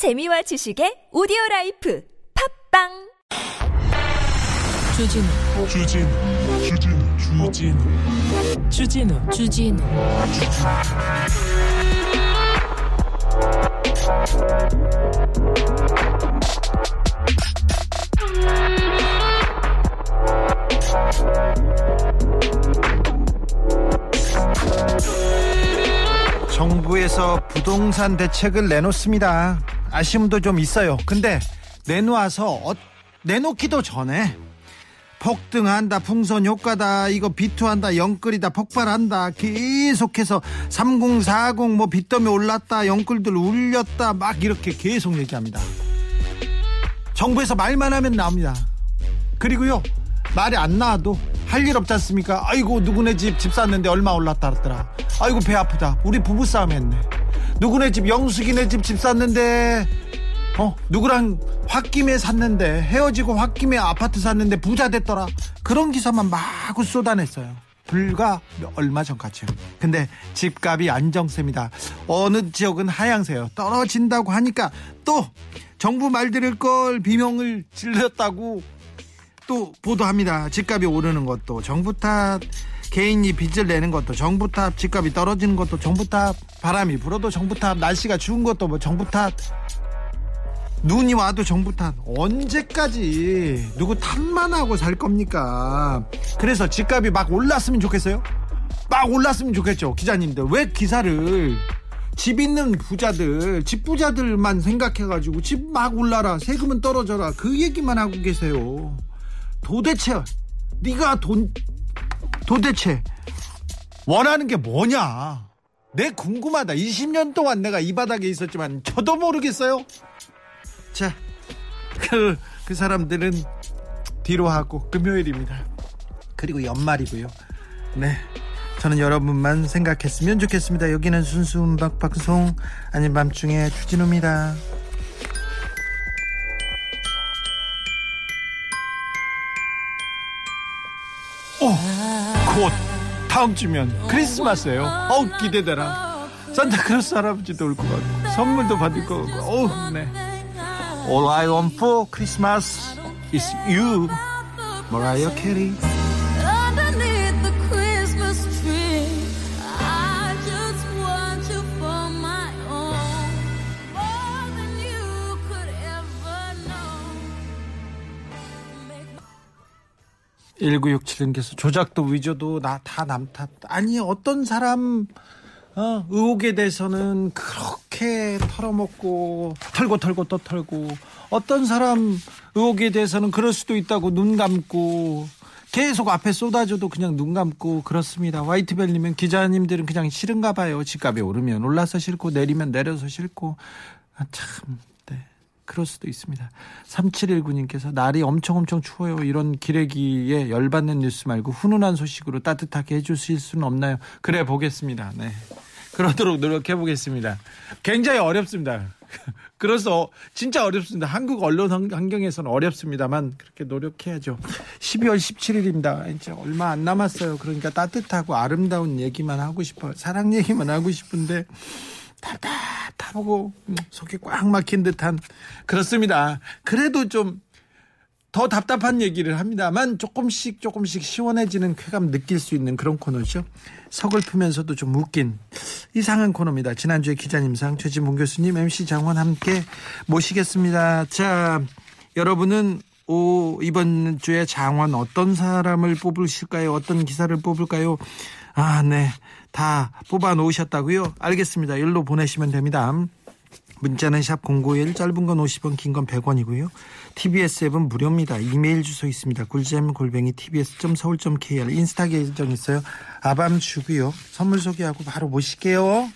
재미와 지식의 오디오 라이프. 팝빵! 주진우. 주진우. 주진우. 주진우. 주진우. 주진우. 정부에서 부동산 대책을 내놓습니다. 아쉬움도 좀 있어요. 근데 내놓아서 어, 내놓기도 전에 폭등한다, 풍선 효과다, 이거 비투한다, 영끌이다, 폭발한다, 계속해서 3040뭐 빚더미 올랐다, 영끌들 울렸다, 막 이렇게 계속 얘기합니다. 정부에서 말만 하면 나옵니다. 그리고요, 말이 안 나와도 할 일 없지 않습니까? 아이고, 누구네 집 집 샀는데 얼마 올랐다 그러더라. 아이고, 배 아프다. 우리 부부싸움 했네. 누구네 집, 영숙이네 집 집 샀는데, 어, 누구랑 홧김에 샀는데, 헤어지고 홧김에 아파트 샀는데 부자 됐더라. 그런 기사만 마구 쏟아냈어요. 불과 얼마 전까지요. 근데 집값이 안정세입니다. 어느 지역은 하향세요. 떨어진다고 하니까 또 정부 말 들을 걸 비명을 질렀다고 또 보도합니다. 집값이 오르는 것도 정부 탓, 개인이 빚을 내는 것도 정부 탓, 집값이 떨어지는 것도 정부 탓, 바람이 불어도 정부 탓, 날씨가 추운 것도 뭐 정부 탓, 눈이 와도 정부 탓. 언제까지 누구 탓만 하고 살 겁니까? 그래서 집값이 막 올랐으면 좋겠어요? 막 올랐으면 좋겠죠, 기자님들. 왜 기사를 집 있는 부자들, 집 부자들만 생각해가지고 집 막 올라라, 세금은 떨어져라, 그 얘기만 하고 계세요. 도대체 네가 돈 도대체 원하는 게 뭐냐? 내 궁금하다. 20년 동안 내가 이 바닥에 있었지만 저도 모르겠어요. 자, 그, 그 사람들은 뒤로 하고 금요일입니다. 그리고 연말이고요. 네. 저는 여러분만 생각했으면 좋겠습니다. 여기는 순수 음악 방송 아닌 밤중에 주진우입니다. 오, 곧 다음 주면 크리스마스예요. 어우 기대되라. 산타크로스 할아버지도 올 것 같고 선물도 받을 것 같고. 어우 네. All I want for Christmas is you, Mariah Carey. 1967님께서 조작도 위조도 나 다 남 탓. 아니 어떤 사람 어, 의혹에 대해서는 그렇게 털어먹고 털고 털고 또 털고 어떤 사람 의혹에 대해서는 그럴 수도 있다고 눈 감고 계속 앞에 쏟아줘도 그냥 눈 감고 그렇습니다. 화이트벨리면 기자님들은 그냥 싫은가 봐요. 집값이 오르면 올라서 싫고 내리면 내려서 싫고 아, 참 네. 그럴 수도 있습니다. 3719님께서 날이 엄청 엄청 추워요. 이런 기레기에 열받는 뉴스 말고 훈훈한 소식으로 따뜻하게 해주실 수는 없나요? 그래 보겠습니다. 네. 그러도록 노력해 보겠습니다. 굉장히 어렵습니다. 그래서 진짜 어렵습니다. 한국 언론 환- 환경에서는 어렵습니다만 그렇게 노력해야죠. 12월 17일입니다. 이제 얼마 안 남았어요. 그러니까 따뜻하고 아름다운 얘기만 하고 싶어요. 사랑 얘기만 하고 싶은데 답답하고 음, 속이 꽉 막힌 듯한 그렇습니다. 그래도 좀 더 답답한 얘기를 합니다만 조금씩 조금씩 시원해지는 쾌감 느낄 수 있는 그런 코너죠. 서글프면서도 좀 웃긴 이상한 코너입니다. 지난주에 기자님상 최진봉 교수님, MC 장원 함께 모시겠습니다. 자, 여러분은 오, 이번 주에 장원 어떤 사람을 뽑으실까요? 어떤 기사를 뽑을까요? 아, 네. 다 뽑아 놓으셨다고요? 알겠습니다. 일로 보내시면 됩니다. 문자는 샵 091, 짧은 건 50원, 긴 건 100원이고요. TBS 앱은 무료입니다. 이메일 주소 있습니다. 굴잼 골뱅이 tbs.서울.kr 인스타 계정 있어요. 아밤 주고요. 선물 소개하고 바로 모실게요.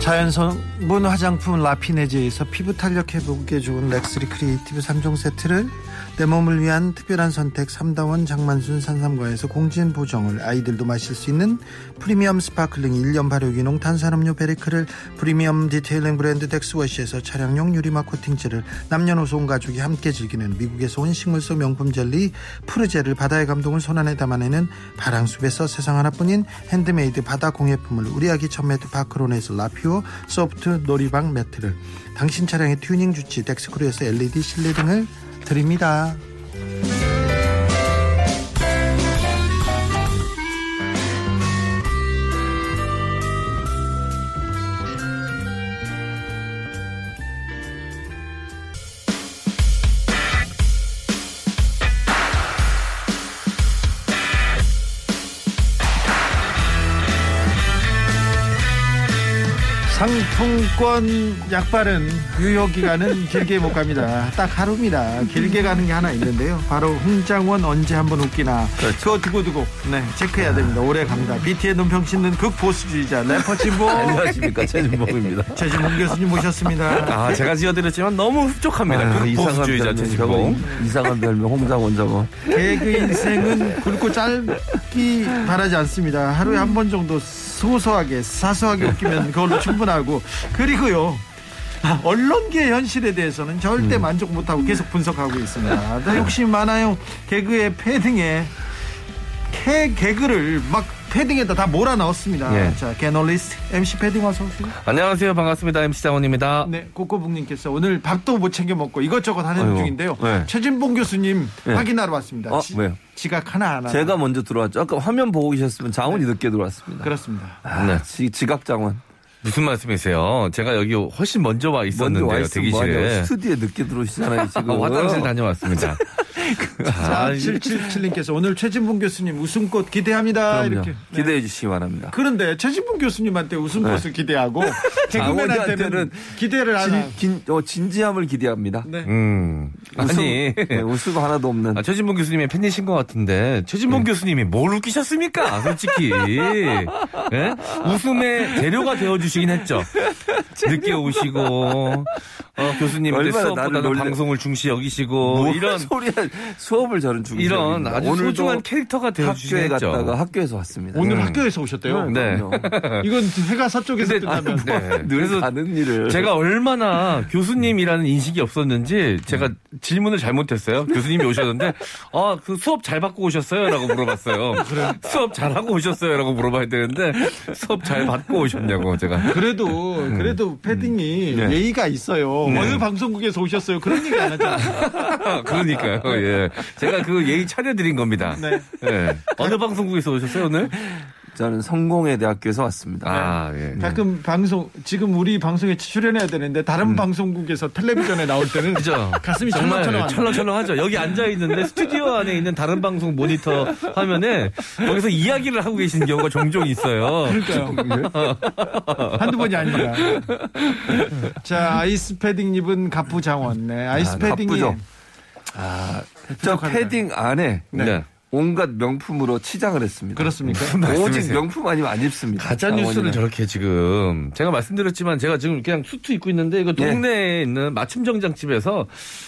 자연 성분 화장품 라피네즈에서 피부 탄력 회복에 좋은 렉스리 creative 3종 세트를 내 몸을 위한 특별한 선택 삼다원 장만순 산삼과에서 공진 보정을 아이들도 마실 수 있는 프리미엄 sparkling 1년 발효 유기농 탄산음료 베리크를 프리미엄 detailing 브랜드 덱스워시에서 차량용 유리막 코팅제를 남녀노소 온 가족이 함께 즐기는 미국에서 온 식물성 명품 젤리 푸르제를 바다의 감동을 손안에 담아내는 바랑숲에서 세상 하나뿐인 핸드메이드 바다 공예품을 우리 아기 천매트 파크론에서 라퓨어 소프트 놀이방 매트를 당신 차량의 튜닝 주치 덱스크루에서 LED 실내 등을 드립니다. 상품권 약발은 유효 기간은 길게 못 갑니다. 딱 하루입니다. 길게 가는 게 하나 있는데요. 바로 홍장원 언제 한번 웃기나. 그거 두고 두고 네 체크해야 됩니다. 오래 갑니다. BT의 눈평 씻는 극보수주의자 래퍼 진보 안녕하십니까 최진봉입니다. 최진봉 교수님 모셨습니다. 아 제가 지어드렸지만 너무 흡족합니다. 아, 그 이상한 보수주의자 별명 최진봉. 이상한 별명 홍장원 저거 개그 인생은 굵고 짧기 바라지 않습니다. 하루에 한 번 정도 소소하게 사소하게 웃기면 그걸로 충분하고 그리고요. 언론계 현실에 대해서는 절대 만족 못하고 계속 분석하고 있습니다. 나 욕심 많아요. 개그의 패딩에 개, 개그를 막 패딩에다 다 몰아 넣었습니다. 예. 자, 개널리스트 MC 패딩 어서 오세요. 안녕하세요 반갑습니다 MC 장원입니다. 네, 꼬꼬북님께서 오늘 밥도 못 챙겨 먹고 이것저것 하는 아이고, 중인데요. 네. 최진봉 교수님 네. 확인하러 왔습니다. 어, 지, 왜요? 지각 하나 안 하나. 제가 먼저 들어왔죠 아까 화면 보고 계셨으면 장원이 늦게 들어왔습니다 그렇습니다. 아, 네. 지, 지각 장원 무슨 말씀이세요? 제가 여기 훨씬 먼저 와 먼저 있었는데요 와 있으면 뭐하냐고 대기실에. 스튜디오에 늦게 들어오시잖아요 지금 아, 화장실 다녀왔습니다. 자, 자, 777님께서 오늘 최진봉 교수님 웃음꽃 기대합니다. 그럼요. 이렇게. 네. 기대해 주시기 바랍니다 그런데 최진봉 교수님한테 웃음꽃을 기대하고 개그맨한테는 기대를 안 하. 진, 진, 어, 진지함을 기대합니다 네. 음 아니. 네, 웃음 하나도 없는 아, 최진봉 교수님의 팬이신 것 같은데 최진봉 교수님이 뭘 웃기셨습니까? 솔직히 예? 웃음의 재료가 되어주 시긴 했죠. 늦게 오시고 어, 교수님 때 얼마나 수업보다는 방송을 중시 여기시고 뭐 이런 소리야 수업을 저는 중시 이런. 아주 오늘도 소중한 캐릭터가 되어주시긴 학교에. 갔다가 학교에서 왔습니다 오늘 음. 학교에서 오셨대요. 네. 그럼요. 이건 해가 서쪽에서 근데- 끝나면 네. 늘 그래서 가는 일을 제가 얼마나 교수님이라는 인식이 없었는지 제가 질문을 잘못했어요. 교수님이 오셨는데 아 그 수업 잘 받고 오셨어요?라고 물어봤어요. 수업 잘 하고 오셨어요?라고 물어봐야 되는데 수업 잘 받고 오셨냐고 제가. 그래도 그래도 패딩이 네. 예의가 있어요. 어느 방송국에서 오셨어요? 그런 얘기 안 하잖아요. 그러니까요. 예. 제가 그 예의 차려드린 겁니다. 네. 예. 어느 방송국에서 오셨어요 오늘? 저는 성공회 대학교에서 왔습니다 아 예. 가끔 방송 지금 우리 방송에 출연해야 되는데 다른 방송국에서 텔레비전에 나올 때는 그죠? 가슴이 정말 철렁철렁. 철렁철렁하죠. 여기 앉아 있는데 스튜디오 안에 있는 다른 방송 모니터 화면에 거기서 이야기를 하고 계신 경우가 종종 있어요. 그러니까요. 한두 번이 아닙니다. 자, 아이스 패딩 입은 가부 장원. 네, 아이스 아, 패딩이 가쁘죠. 아, 저. 패딩 안에 네. 온갖 명품으로 치장을 했습니다. 그렇습니까? 오직? 명품 아니면 안 입습니다. 가짜 뉴스를. 저렇게 지금 제가 말씀드렸지만 제가 지금 그냥 수트 입고 있는데 이거 예. 동네에 있는 맞춤 정장집에서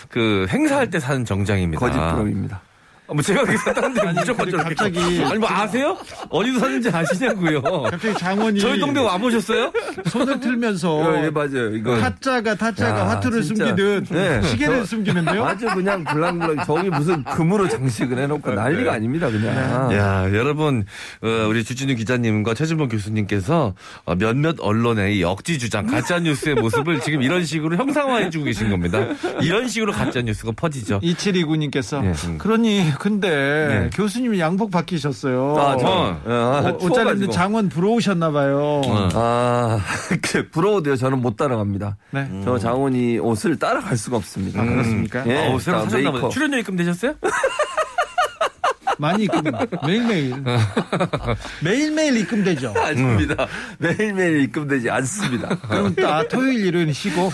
그 행사할 때 사는 정장입니다. 거짓부럼입니다. 뭐 제가 그렇게 샀다는데 무조건 저렇게 갑자기 아니 뭐 아세요? 어디서 샀는지 아시냐고요. 갑자기 장원이 저희 동네 와보셨어요? 손을 틀면서 어, 예, 맞아요. 이거 타짜가 타짜가 야, 화투를 진짜. 숨기듯 네. 시계를 숨기는데요. 아주 그냥 bling bling 저기 무슨 금으로 장식을 해놓고 난리가 아닙니다, 그냥. 야, 여러분, 어, 우리 주진우 기자님과 최진봉 교수님께서 어, 몇몇 언론의 이 억지 주장, 가짜 뉴스의 모습을 지금 이런 식으로 형상화해주고 계신 겁니다. 이런 식으로 가짜 뉴스가 퍼지죠. 2729님께서 예. 그러니 근데 네. 교수님이 양복 바뀌셨어요. 아, 저, 어. 아, 어, 옷잘 입는. 장원 부러우셨나 봐요. 어. 아, 그 부러워도요. 저는 못 따라갑니다. 네. 저 장원이 옷을 따라갈 수가 없습니다. 아, 그렇습니까? 예, 어, 새로 다 사셨나. 메이커. 출연료 입금 되셨어요? 많이 입금 매일매일 매일매일 입금되죠. 아닙니다. 매일매일 입금되지 않습니다. 그럼 또 아, 토요일 일요일 쉬고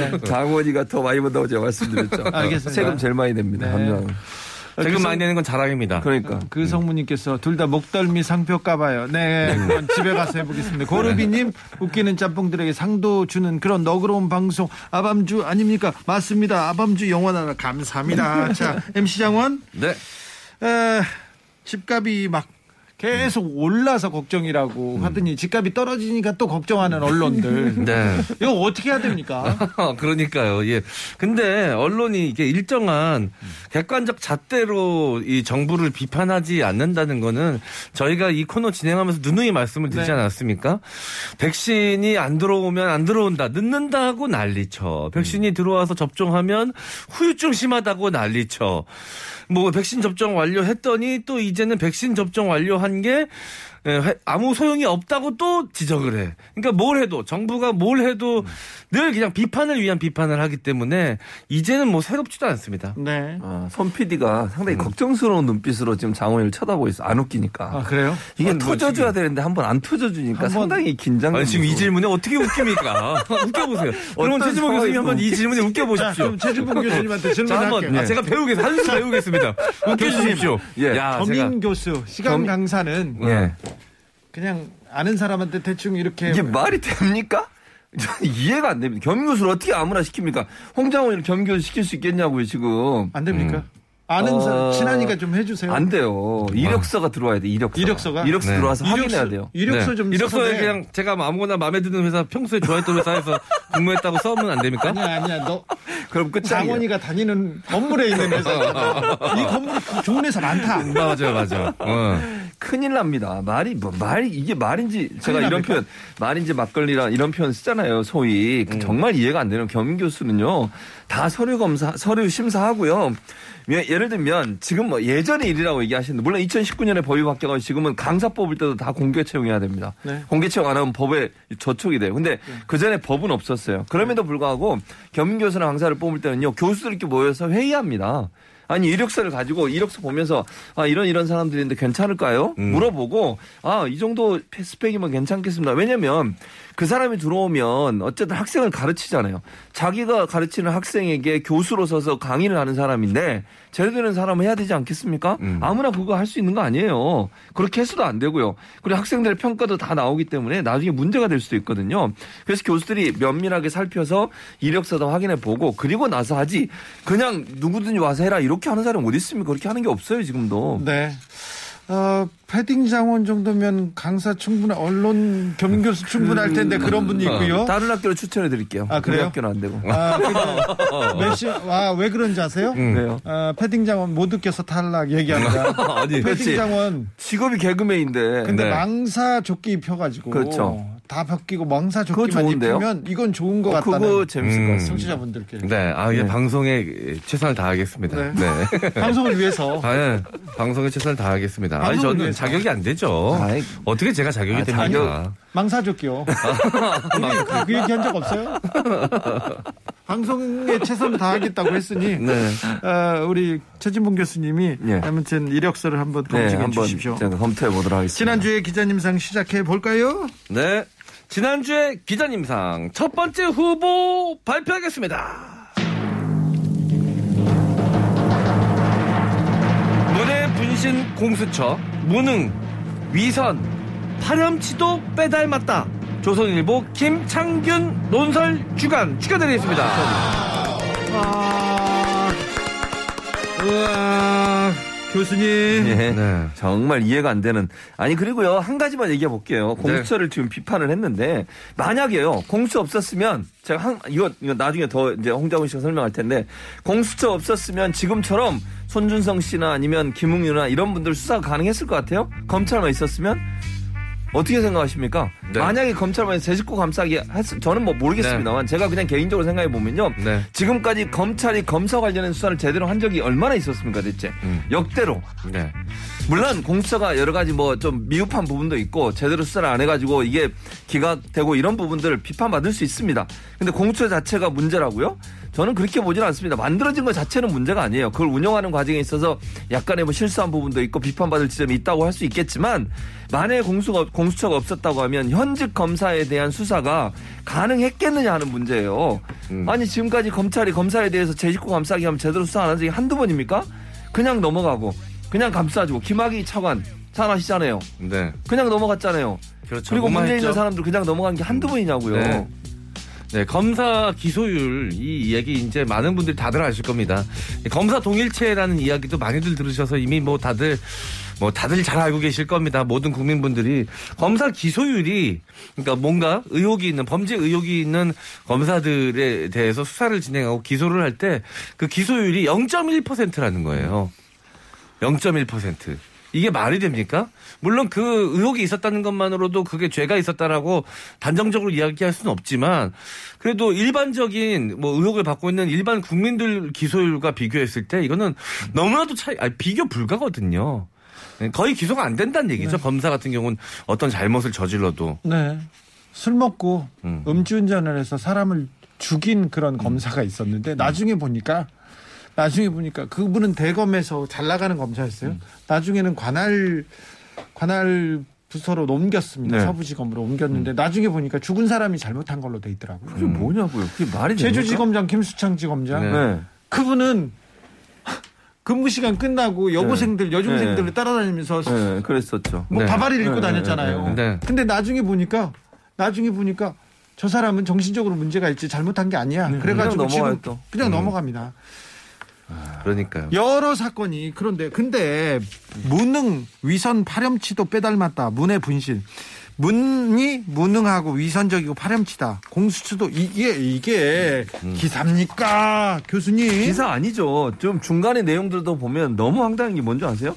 장원이가 더 많이 번다고 제가 말씀드렸죠. 알겠습니다. 세금 제일 많이 냅니다. 네. 한 명. 세금 많이 내는 건 자랑입니다. 그러니까. 그 성무님께서 둘 다 목덜미 상표 까봐요. 네, 그건 집에 가서 해보겠습니다. 고르비님 웃기는 짬뽕들에게 상도 주는 그런 너그러운 방송 아밤주 아닙니까? 맞습니다. 아밤주 영원하라 감사합니다. 자, MC 장원 네. 에, 집값이 막 계속 올라서 걱정이라고 하더니 집값이 떨어지니까 또 걱정하는 언론들. 네. 이거 어떻게 해야 됩니까? 그러니까요. 예. 근데 언론이 이게 일정한 객관적 잣대로 이 정부를 비판하지 않는다는 거는 저희가 이 코너 진행하면서 누누이 말씀을 드리지 네. 않았습니까? 백신이 안 들어오면 안 들어온다. 늦는다 하고 난리쳐. 백신이 들어와서 접종하면 후유증 심하다고 난리쳐. 뭐 백신 접종 완료했더니 또 이제는 백신 접종 완료한 게 아무 소용이 없다고 또 지적을 해. 그러니까 뭘 해도 정부가 뭘 해도 늘 그냥 비판을 위한 비판을 하기 때문에 이제는 뭐 새롭지도 않습니다. 네. 아, 손 PD가 상당히 걱정스러운 눈빛으로 지금 장원희를 쳐다보고 있어. 안 웃기니까. 아, 그래요? 이게 뭐 터져줘야 되는데 한 번 안 터져주니까 한 번- 상당히 긴장감. 아니, 지금 이 질문에 어떻게 웃깁니까? 웃겨보세요. 그러면 최지봉 교수님 한번 이 질문에 자, 웃겨보십시오. 그럼 최주봉 교수님한테 질문할게요. 아, 제가 배우겠습니다. 한수 배우겠습니다. 웃겨주십시오. 예. 야, 겸임 제가 교수, 시간 겸- 강사는 예. 그냥 아는 사람한테 대충 이렇게 이게 말이 됩니까? 이해가 안 됩니다. 겸교수를 어떻게 아무나 시킵니까? 홍장원을 겸교수 시킬 수 있겠냐고요, 지금. 안 됩니까? 아는 어, 사람 친하니까 좀 해주세요. 안 돼요. 이력서가 들어와야 돼, 이력서. 이력서가? 이력서 네. 들어와서 이력서- 확인해야 돼요. 이력서 네. 좀 이력서에 써서 내. 그냥 제가 아무거나 마음에 드는 회사 평소에 좋아했던 회사에서 근무했다고 써면 안 됩니까? 아니야 아니야 너 그럼 끝장이에요. 장원이가 다니는 건물에 있는 회사 이 건물 그 좋은 회사 많다. 맞아요, 맞아요. 어. 큰일 납니다. 말이 뭐 말이 이게 말인지 제가 이런 납니까? 표현 말인지 막걸리라 이런 표현 쓰잖아요. 소위 음. 정말 이해가 안 되는 겸임 교수는요 다 서류 검사 서류 심사하고요. 예- 예를 들면 지금 뭐 예전의 일이라고 얘기하시는데 물론 2019년에 법이 바뀌어서 지금은 강사 뽑을 때도 다 공개 채용해야 됩니다. 네. 공개 채용 안 하면 법에 저촉이 돼요. 근데 그 전에 법은 없었어요. 그럼에도 불구하고 겸임 교수나 강사를 뽑을 때는요 교수들끼리 모여서 회의합니다. 아니 이력서를 가지고 이력서 보면서 아 이런 이런 사람들인데 괜찮을까요? 음. 물어보고 아 이 정도 스펙이면 괜찮겠습니다. 왜냐면 그 사람이 들어오면 어쨌든 학생을 가르치잖아요. 자기가 가르치는 학생에게 교수로 서서 강의를 하는 사람인데 제대로 된 사람은 해야 되지 않겠습니까? 음. 아무나 그거 할 수 있는 거 아니에요. 그렇게 해서도 안 되고요. 그리고 학생들의 평가도 다 나오기 때문에 나중에 문제가 될 수도 있거든요. 그래서 교수들이 면밀하게 살펴서 이력서도 확인해 보고 그리고 나서 하지 그냥 누구든지 와서 해라 이렇게 하는 사람이 어디 있습니까? 그렇게 하는 게 없어요 지금도. 네. 어, 패딩 장원 정도면 강사 충분한 언론 겸임 교수 충분할 텐데 그런 분이 있고요. 다른 학교를 추천해 드릴게요. 아, 그래요? 우리 학교는 안 되고. 아, 몇시 아, 왜 그런지 아세요? 왜요? 어, 패딩 장원 못 느껴서 탈락 얘기합니다. 아니, 패딩 그렇지. 장원 직업이 개그맨인데. 근데 네. 망사 조끼 입혀 가지고 그렇죠. 다 벗기고 망사 그거 조끼만? 입히면 이건 좋은 것 어, 같다는 그거 재밌을 음. 것 같습니다. 청취자분들께 네, 아, 이게 네. 방송에 최선을 다하겠습니다. 네. 네. 방송을 위해서 아, 예. 방송에 최선을 다하겠습니다. 아니, 저는 위해서. 자격이 안 되죠. 아이. 어떻게 제가 자격이 아, 됩니까? 자격. 망사 조끼요. 그, 그 얘기 한 적 없어요? 방송에 최선을 다하겠다고 했으니 네. 어, 우리 최진봉 교수님이 예. 아무튼 이력서를 한번 네, 검증해 한번 주십시오. 제가 검토해 보도록 하겠습니다. 지난주에 기자님상 시작해 볼까요? 네. 지난주에 기자님상 첫 번째 후보 발표하겠습니다. 문해 분신 공수처, 무능, 위선, 파렴치도 빼닮았다. 조선일보 김창균 논설 주간 축하드리겠습니다. 아, 우와, 교수님. 예. 네. 정말 이해가 안 되는. 아니 그리고요 한 가지만 얘기해 볼게요. 네. 공수처를 지금 비판을 했는데 만약에요 공수처 없었으면 제가 한 이거 이거 나중에 더 이제 홍자훈 씨가 설명할 텐데 공수처 없었으면 지금처럼 손준성 씨나 아니면 김웅유나 이런 분들 수사 가 가능했을 것 같아요. 검찰만 있었으면 어떻게 생각하십니까? 네. 만약에 검찰만 제 식구 감싸기 했 저는 뭐 모르겠습니다만 제가 그냥 개인적으로 생각해 보면요. 네. 지금까지 검찰이 검사 관련된 수사를 제대로 한 적이 얼마나 있었습니까, 대체? 음. 역대로. 네. 물론 공수처가 여러 가지 뭐 좀 미흡한 부분도 있고 제대로 수사를 안 해가지고 이게 기각되고 이런 부분들을 비판받을 수 있습니다. 근데 공수처 자체가 문제라고요? 저는 그렇게 보지는 않습니다. 만들어진 것 자체는 문제가 아니에요. 그걸 운영하는 과정에 있어서 약간의 뭐 실수한 부분도 있고 비판받을 지점이 있다고 할 수 있겠지만 만약에 공수가, 공수처가 없었다고 하면 현직 검사에 대한 수사가 가능했겠느냐 하는 문제예요. 음. 아니 지금까지 검찰이 검사에 대해서 제 식구 감싸기 하면 제대로 수사 안 한 적이 한두 번입니까? 그냥 넘어가고 그냥 감싸주고 김학의 차관 잘 아시잖아요. 네. 그냥 넘어갔잖아요. 그렇죠. 그리고 문제 있는? 사람들 그냥 넘어간 게 한두 번이냐고요. 네. 네, 검사 기소율 이 이야기 이제 많은 분들이 다들 아실 겁니다. 검사 동일체라는 이야기도 많이들 들으셔서 이미 뭐 다들 뭐 다들 잘 알고 계실 겁니다. 모든 국민분들이 검사 기소율이 그러니까 뭔가 의혹이 있는 범죄 의혹이 있는 검사들에 대해서 수사를 진행하고 기소를 할 때 그 기소율이 0.1%라는 거예요. 0.1%. 이게 말이 됩니까? 물론 그 의혹이 있었다는 것만으로도 그게 죄가 있었다라고 단정적으로 이야기할 수는 없지만 그래도 일반적인 뭐 의혹을 받고 있는 일반 국민들 기소율과 비교했을 때 이거는 너무나도 차이, 아니, 비교 불가거든요. 거의 기소가 안 된다는 얘기죠. 검사 같은 경우는 어떤 잘못을 저질러도. 네. 술 먹고 음. 음. 주운전을 해서 사람을 죽인 그런 검사가 있었는데 나중에 보니까 나중에 보니까 그분은 대검에서 잘 나가는 검사였어요. 나중에는 관할 관할 부서로 옮겼습니다. 네. 서부지검으로 옮겼는데 나중에 보니까 죽은 사람이 잘못한 걸로 돼 있더라고요. 그게 뭐냐고요? 그게 말이? 제주지검장 김수창 지검장 네. 네. 그분은 근무 시간 끝나고 여고생들 여중생들을 네. 따라다니면서 네, 그랬었죠. 뭐 네. 바바리를 입고 네, 다녔잖아요. 네, 네, 네. 근데 나중에 보니까 나중에 보니까 저 사람은 정신적으로 문제가 있지 잘못한 게 아니야. 그래가지고 그냥 지금 또. 그냥 음. 넘어갑니다. 그러니까요. 여러 사건이 그런데 근데 무능 위선 파렴치도 빼닮았다. 문의 분신. 문이 무능하고 위선적이고 파렴치다. 공수처도 이게 이게 기사입니까, 교수님? 기사 아니죠. 좀 중간에 내용들도 보면 너무 황당한 게 뭔지 아세요?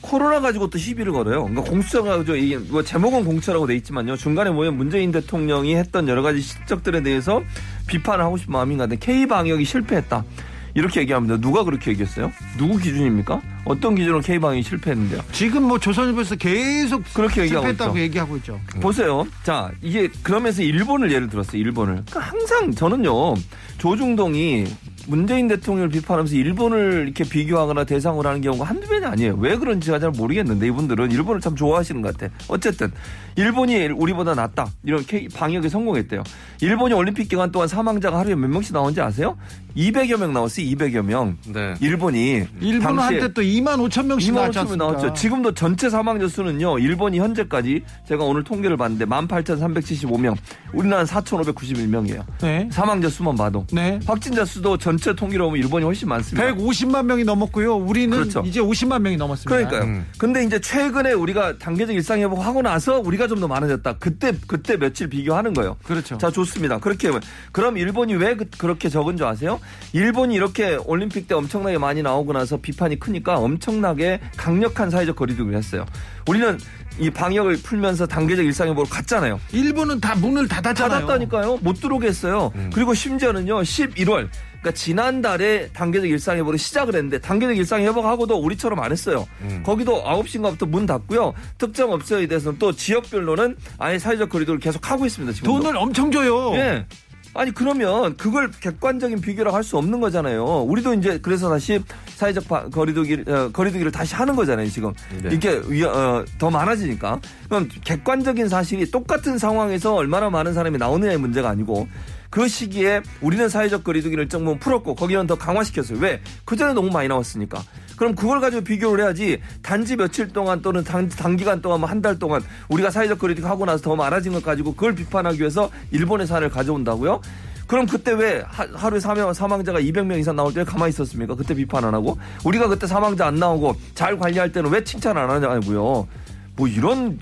코로나 가지고 또 시비를 걸어요. 그러니까 공수처가 저 이게 뭐 제목은 공수처라고 돼 있지만요. 중간에 보면 문재인 대통령이 했던 여러 가지 실적들에 대해서 비판을 하고 싶은 마음인 것 같은데 K 방역이 실패했다. 이렇게 얘기합니다. 누가 그렇게 얘기했어요? 누구 기준입니까? 어떤 기준으로 K 방역이 실패했는데요? 지금 뭐 조선일보에서 계속 그렇게 얘기하고 실패했다고 있죠. 얘기하고 있죠. 보세요. 자, 이게 그러면서 일본을 예를 들었어요. 일본을. 그러니까 항상 저는요. 조중동이 문재인 대통령을 비판하면서 일본을 이렇게 비교하거나 대상으로 하는 경우가 한두 번이 아니에요. 왜 그런지 잘 모르겠는데 이분들은 일본을 참 좋아하시는 것 같아. 어쨌든 일본이 우리보다 낫다. 이렇게 방역에 성공했대요. 일본이 올림픽 기간 동안 사망자가 하루에 몇 명씩 나온지 아세요? 200여 명 나왔어요. 200여 명. 네. 일본이 일본 한때 또 2만 5천 명씩 2만 나왔지 5천 명 않습니까? 나왔죠. 지금도 전체 사망자 수는요. 일본이 현재까지 제가 오늘 통계를 봤는데 18,375명. 우리나라는 4,591명이에요. 네. 사망자 수만 봐도. 네. 확진자 수도 전체 통계로 보면 일본이 훨씬 많습니다. 150만 명이 넘었고요. 우리는 그렇죠. 이제 50만 명이 넘었습니다. 그러니까요. 음. 근데 이제 최근에 우리가 단계적 일상 회복하고 나서 우리가 좀 더 많아졌다. 그때 그때 며칠 비교하는 거예요. 그렇죠. 자 좋습니다. 그렇게 하면 그럼 일본이 왜 그, 렇게 적은 줄 아세요? 일본이 이렇게 올림픽 때 엄청나게 많이 나오고 나서 비판이 크니까 엄청나게 강력한 사회적 거리두기를 했어요. 우리는 이 방역을 풀면서 단계적 일상 회복을 갔잖아요. 일본은 다 문을 닫았잖아요. 닫았다니까요. 못 들어오게 했어요. 그리고 심지어는요, 11월. 그러니까 지난달에 단계적 일상회복을 시작을 했는데 단계적 일상회복하고도 우리처럼 안 했어요. 거기도 9시인가부터 문 닫고요. 특정 업체에 대해서는 또 지역별로는 아예 사회적 거리두기를 계속 하고 있습니다. 지금 돈을 엄청 줘요. 예. 아니 그러면 그걸 객관적인 비교로 할수 없는 거잖아요. 우리도 이제 그래서 다시 사회적 바- 거리두기 어, 거리두기를 다시 하는 거잖아요. 지금 네. 이게 위- 어, 더 많아지니까 그럼 객관적인 사실이 똑같은 상황에서 얼마나 많은 사람이 나오느냐의 문제가 아니고 그 시기에 우리는 사회적 거리두기를 정부 풀었고 거기는 더 강화시켰어요. 왜? 그 전에 너무 많이 나왔으니까. 그럼 그걸 가지고 비교를 해야지 단지 며칠 동안 또는 단, 단기간 동안 뭐 한 달 동안 우리가 사회적 거리두기 하고 나서 더 많아진 것 가지고 그걸 비판하기 위해서 일본의 사례를 가져온다고요? 그럼 그때 왜 하- 하루에 사망, 사망자가 200명 이상 나올 때 가만히 있었습니까? 그때 비판 안 하고 우리가 그때 사망자 안 나오고 잘 관리할 때는 왜 칭찬 안 하냐고요? 뭐 이런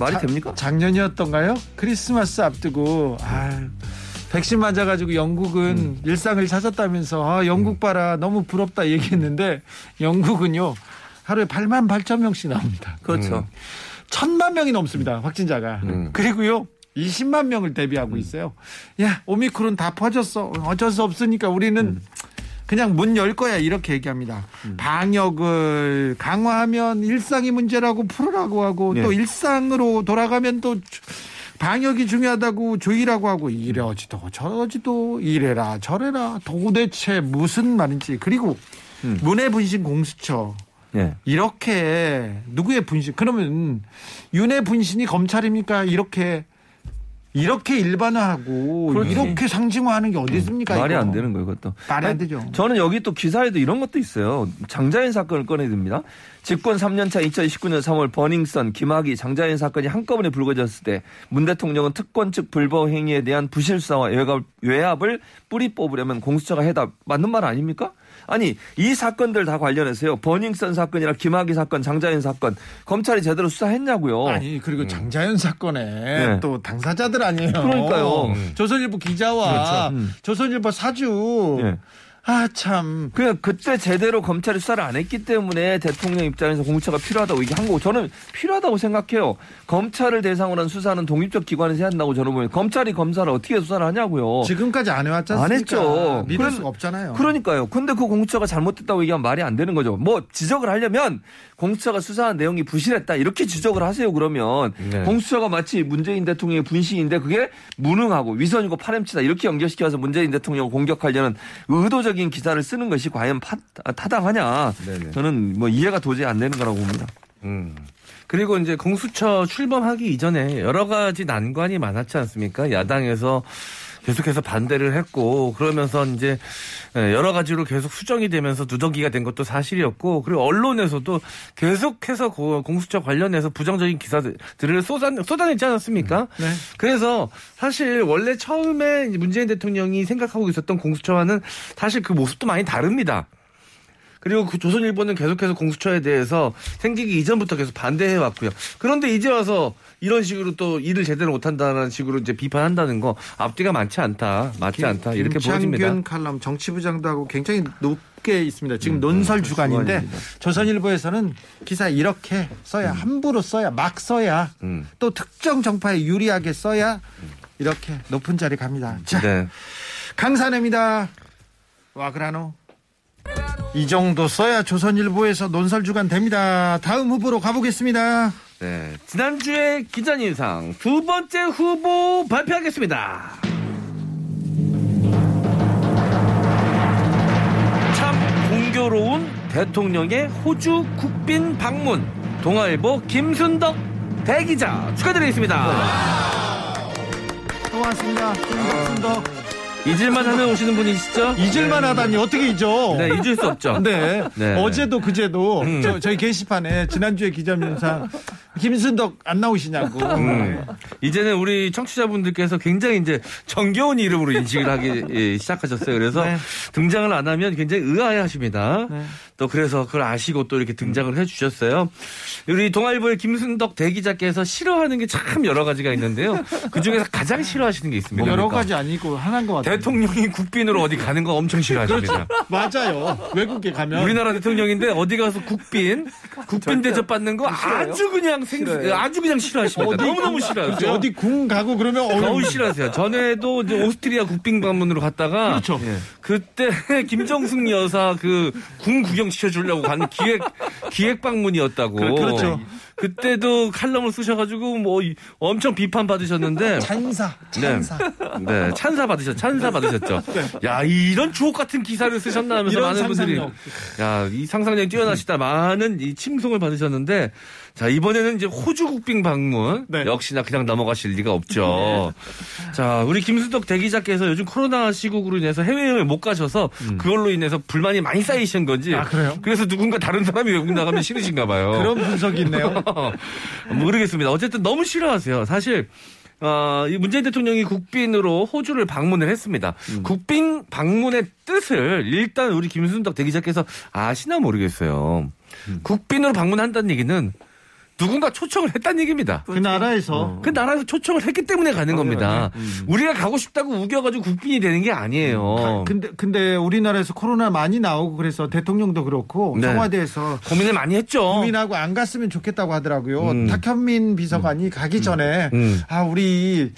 말이 자- 됩니까? 작년이었던가요? 크리스마스 앞두고 아, 백신 맞아가지고 영국은 음. 일상을 찾았다면서 아, 영국 봐라 너무 부럽다 얘기했는데 영국은요 하루에 8만 8천 명씩 나옵니다. 그렇죠. 천만 명이 넘습니다 확진자가. 음. 그리고요 20만 명을 대비하고 있어요. 야 오미크론 다 퍼졌어 어쩔 수 없으니까 우리는 그냥 문 열 거야 이렇게 얘기합니다. 방역을 강화하면 일상이 문제라고 풀으라고 하고 예. 또 일상으로 돌아가면 또 주- 방역이 중요하다고 조이라고 하고 이러지도 저러지도 이래라 저래라. 도대체 무슨 말인지. 그리고 음. 문해 분신 공수처. 예. 이렇게 누구의 분신 그러면 윤의 분신이 검찰입니까? 이렇게 이렇게 일반화하고 그렇지. 이렇게 상징화하는 게 어디 있습니까? 말이 이거? 안 되는 거예요, 그것도. 말이 안 아니, 되죠. 저는 여기 또 기사에도 이런 것도 있어요. 장자연 사건을 꺼내듭니다. 집권 3년차 2019년 3월 버닝썬, 김학의, 장자연 사건이 한꺼번에 불거졌을 때 문 대통령은 특권 측 불법 행위에 대한 부실사와 외압, 외압을 뿌리 뽑으려면 공수처가 해다 맞는 말 아닙니까? 아니 이 사건들 다 관련해서요. 버닝썬 사건이나 김학의 사건, 장자연 사건 검찰이 제대로 수사했냐고요. 아니 그리고 장자연 사건에 네. 또 당사자들 아니에요. 그러니까요. 조선일보 기자와 그렇죠. 음. 조선일보 사주. 예. 아 참. 그냥 그때 제대로 검찰이 수사를 안 했기 때문에 대통령 입장에서 공수처가 필요하다고 얘기한 거고 저는 필요하다고 생각해요. 검찰을 대상으로 한 수사는 독립적 기관에서 해야 한다고 저는 보면 검찰이 검사를 어떻게 수사를 하냐고요. 지금까지 안 해왔지 안? 했죠. 믿을 수가 없잖아요. 그러니까요. 근데 그 공수처가 잘못됐다고 얘기하면 말이 안 되는 거죠. 뭐 지적을 하려면 공수처가 수사한 내용이 부실했다 이렇게 지적을 하세요. 그러면 네. 공수처가 마치 문재인 대통령의 분신인데 그게 무능하고 위선이고 파렴치다 이렇게 연결시켜서 문재인 대통령을 공격하려는 의도적인 기사를 쓰는 것이 과연 파- 타당하냐? 네네. 저는 뭐 이해가 도저히 안 되는 거라고 봅니다. 음. 그리고 이제 공수처 출범하기 이전에 여러 가지 난관이 많았지 않습니까? 야당에서 계속해서 반대를 했고 그러면서 이제 여러 가지로 계속 수정이 되면서 누더기가 된 것도 사실이었고 그리고 언론에서도 계속해서 고- 공수처 관련해서 부정적인 기사들을 쏟아, 쏟아내지 않았습니까? 네. 그래서 사실 원래 처음에 문재인 대통령이 생각하고 있었던 공수처와는 사실 그 모습도 많이 다릅니다. 그리고 그 조선일보는 계속해서 공수처에 대해서 생기기 이전부터 계속 반대해 왔고요. 그런데 이제 와서 이런 식으로 또 일을 제대로 못한다는 식으로 이제 비판한다는 거 앞뒤가 많지 않다, 맞지 않다 이렇게 보여집니다. 김창균 칼럼 정치부장도 하고 굉장히 높게 있습니다. 지금 음, 논설 주간인데 주간입니다. 조선일보에서는 기사 이렇게 써야 함부로 써야 막 써야 음. 또 특정 정파에 유리하게 써야 이렇게 높은 자리 갑니다. 자, 네. 강산입니다. 와그라노. 이 정도 써야 조선일보에서 논설 주간 됩니다. 다음 후보로 가보겠습니다. 네. 지난주에 기자님상 두 번째 후보 발표하겠습니다. 참 공교로운 대통령의 호주 국빈 방문. 동아일보 김순덕 대기자 축하드리겠습니다. 또 왔습니다. 김덕순덕. 잊을만 하면 오시는 분이시죠? 잊을만 하다니 어떻게 잊어? 네, 잊을 수 없죠. 네. 네. 어제도 그제도 음. 저, 저희 게시판에 지난주에 기자님상 김순덕 안 나오시냐고. 음. 이제는 우리 청취자분들께서 굉장히 이제 정겨운 이름으로 인식을 하기 예, 시작하셨어요. 그래서 네. 등장을 안 하면 굉장히 의아해 하십니다. 네. 또 그래서 그걸 아시고 또 이렇게 등장을 해 주셨어요. 우리 동아일보의 김순덕 대기자께서 싫어하는 게 참 여러 가지가 있는데요. 그 중에서 가장 싫어하시는 게 있습니다. 뭐 여러 그러니까 가지 아니고 하나인 것 같아요. 대통령이 국빈으로 어디 가는 거 엄청 싫어하십니다. 맞아요. 외국에 가면 우리나라 대통령인데 어디 가서 국빈 국빈 대접 받는 거 아주 그냥 생 아주 그냥 싫어하십니다. 너무 너무 싫어하세요. 어디 궁 가고 그러면 너무 싫어하세요. 전에도 이제 오스트리아 국빈 방문으로 갔다가 그렇죠. 예. 그때 김정숙 여사 그 궁 구경 시켜주려고 간 기획 기획 방문이었다고. 그- 그렇죠. 그때도 칼럼을 쓰셔가지고 뭐 이- 엄청 비판 받으셨는데. 찬사, 찬사. 네, 네, 찬사 받으셨, 찬사 받으셨죠. 야, 이런 주옥 같은 기사를 쓰셨나 하면서 많은 분들이, 상상력. 야, 이 상상력이 뛰어나시다. 많은 이 칭송을 받으셨는데, 자, 이번에는 이제 호주 국빈 방문. 네. 역시나 그냥 넘어가실 리가 없죠. 자, 우리 김수덕 대기자께서 요즘 코로나 시국으로 인해서 해외여행을 못 가셔서 그걸로 인해서 불만이 많이 쌓이신 건지. 아, 그래요? 그래서 누군가 다른 사람이 외국 나가면 싫으신가 봐요. 그런 분석이 있네요. 모르겠습니다. 어쨌든 너무 싫어하세요. 사실 어, 이 문재인 대통령이 국빈으로 호주를 방문을 했습니다. 국빈 방문의 뜻을 일단 우리 김순덕 대기자께서 아시나 모르겠어요. 국빈으로 방문한다는 얘기는 누군가 초청을 했다는 얘기입니다. 그 나라에서 그 나라에서 초청을 했기 때문에 가는 겁니다. 음. 우리가 가고 싶다고 우겨가지고 국빈이 되는 게 아니에요. 근데 근데 우리나라에서 코로나 많이 나오고 그래서 대통령도 그렇고 네. 청와대에서 고민을 많이 했죠. 국민하고 안 갔으면 좋겠다고 하더라고요. 음. 탁현민 비서관이 가기 전에 음. 아 우리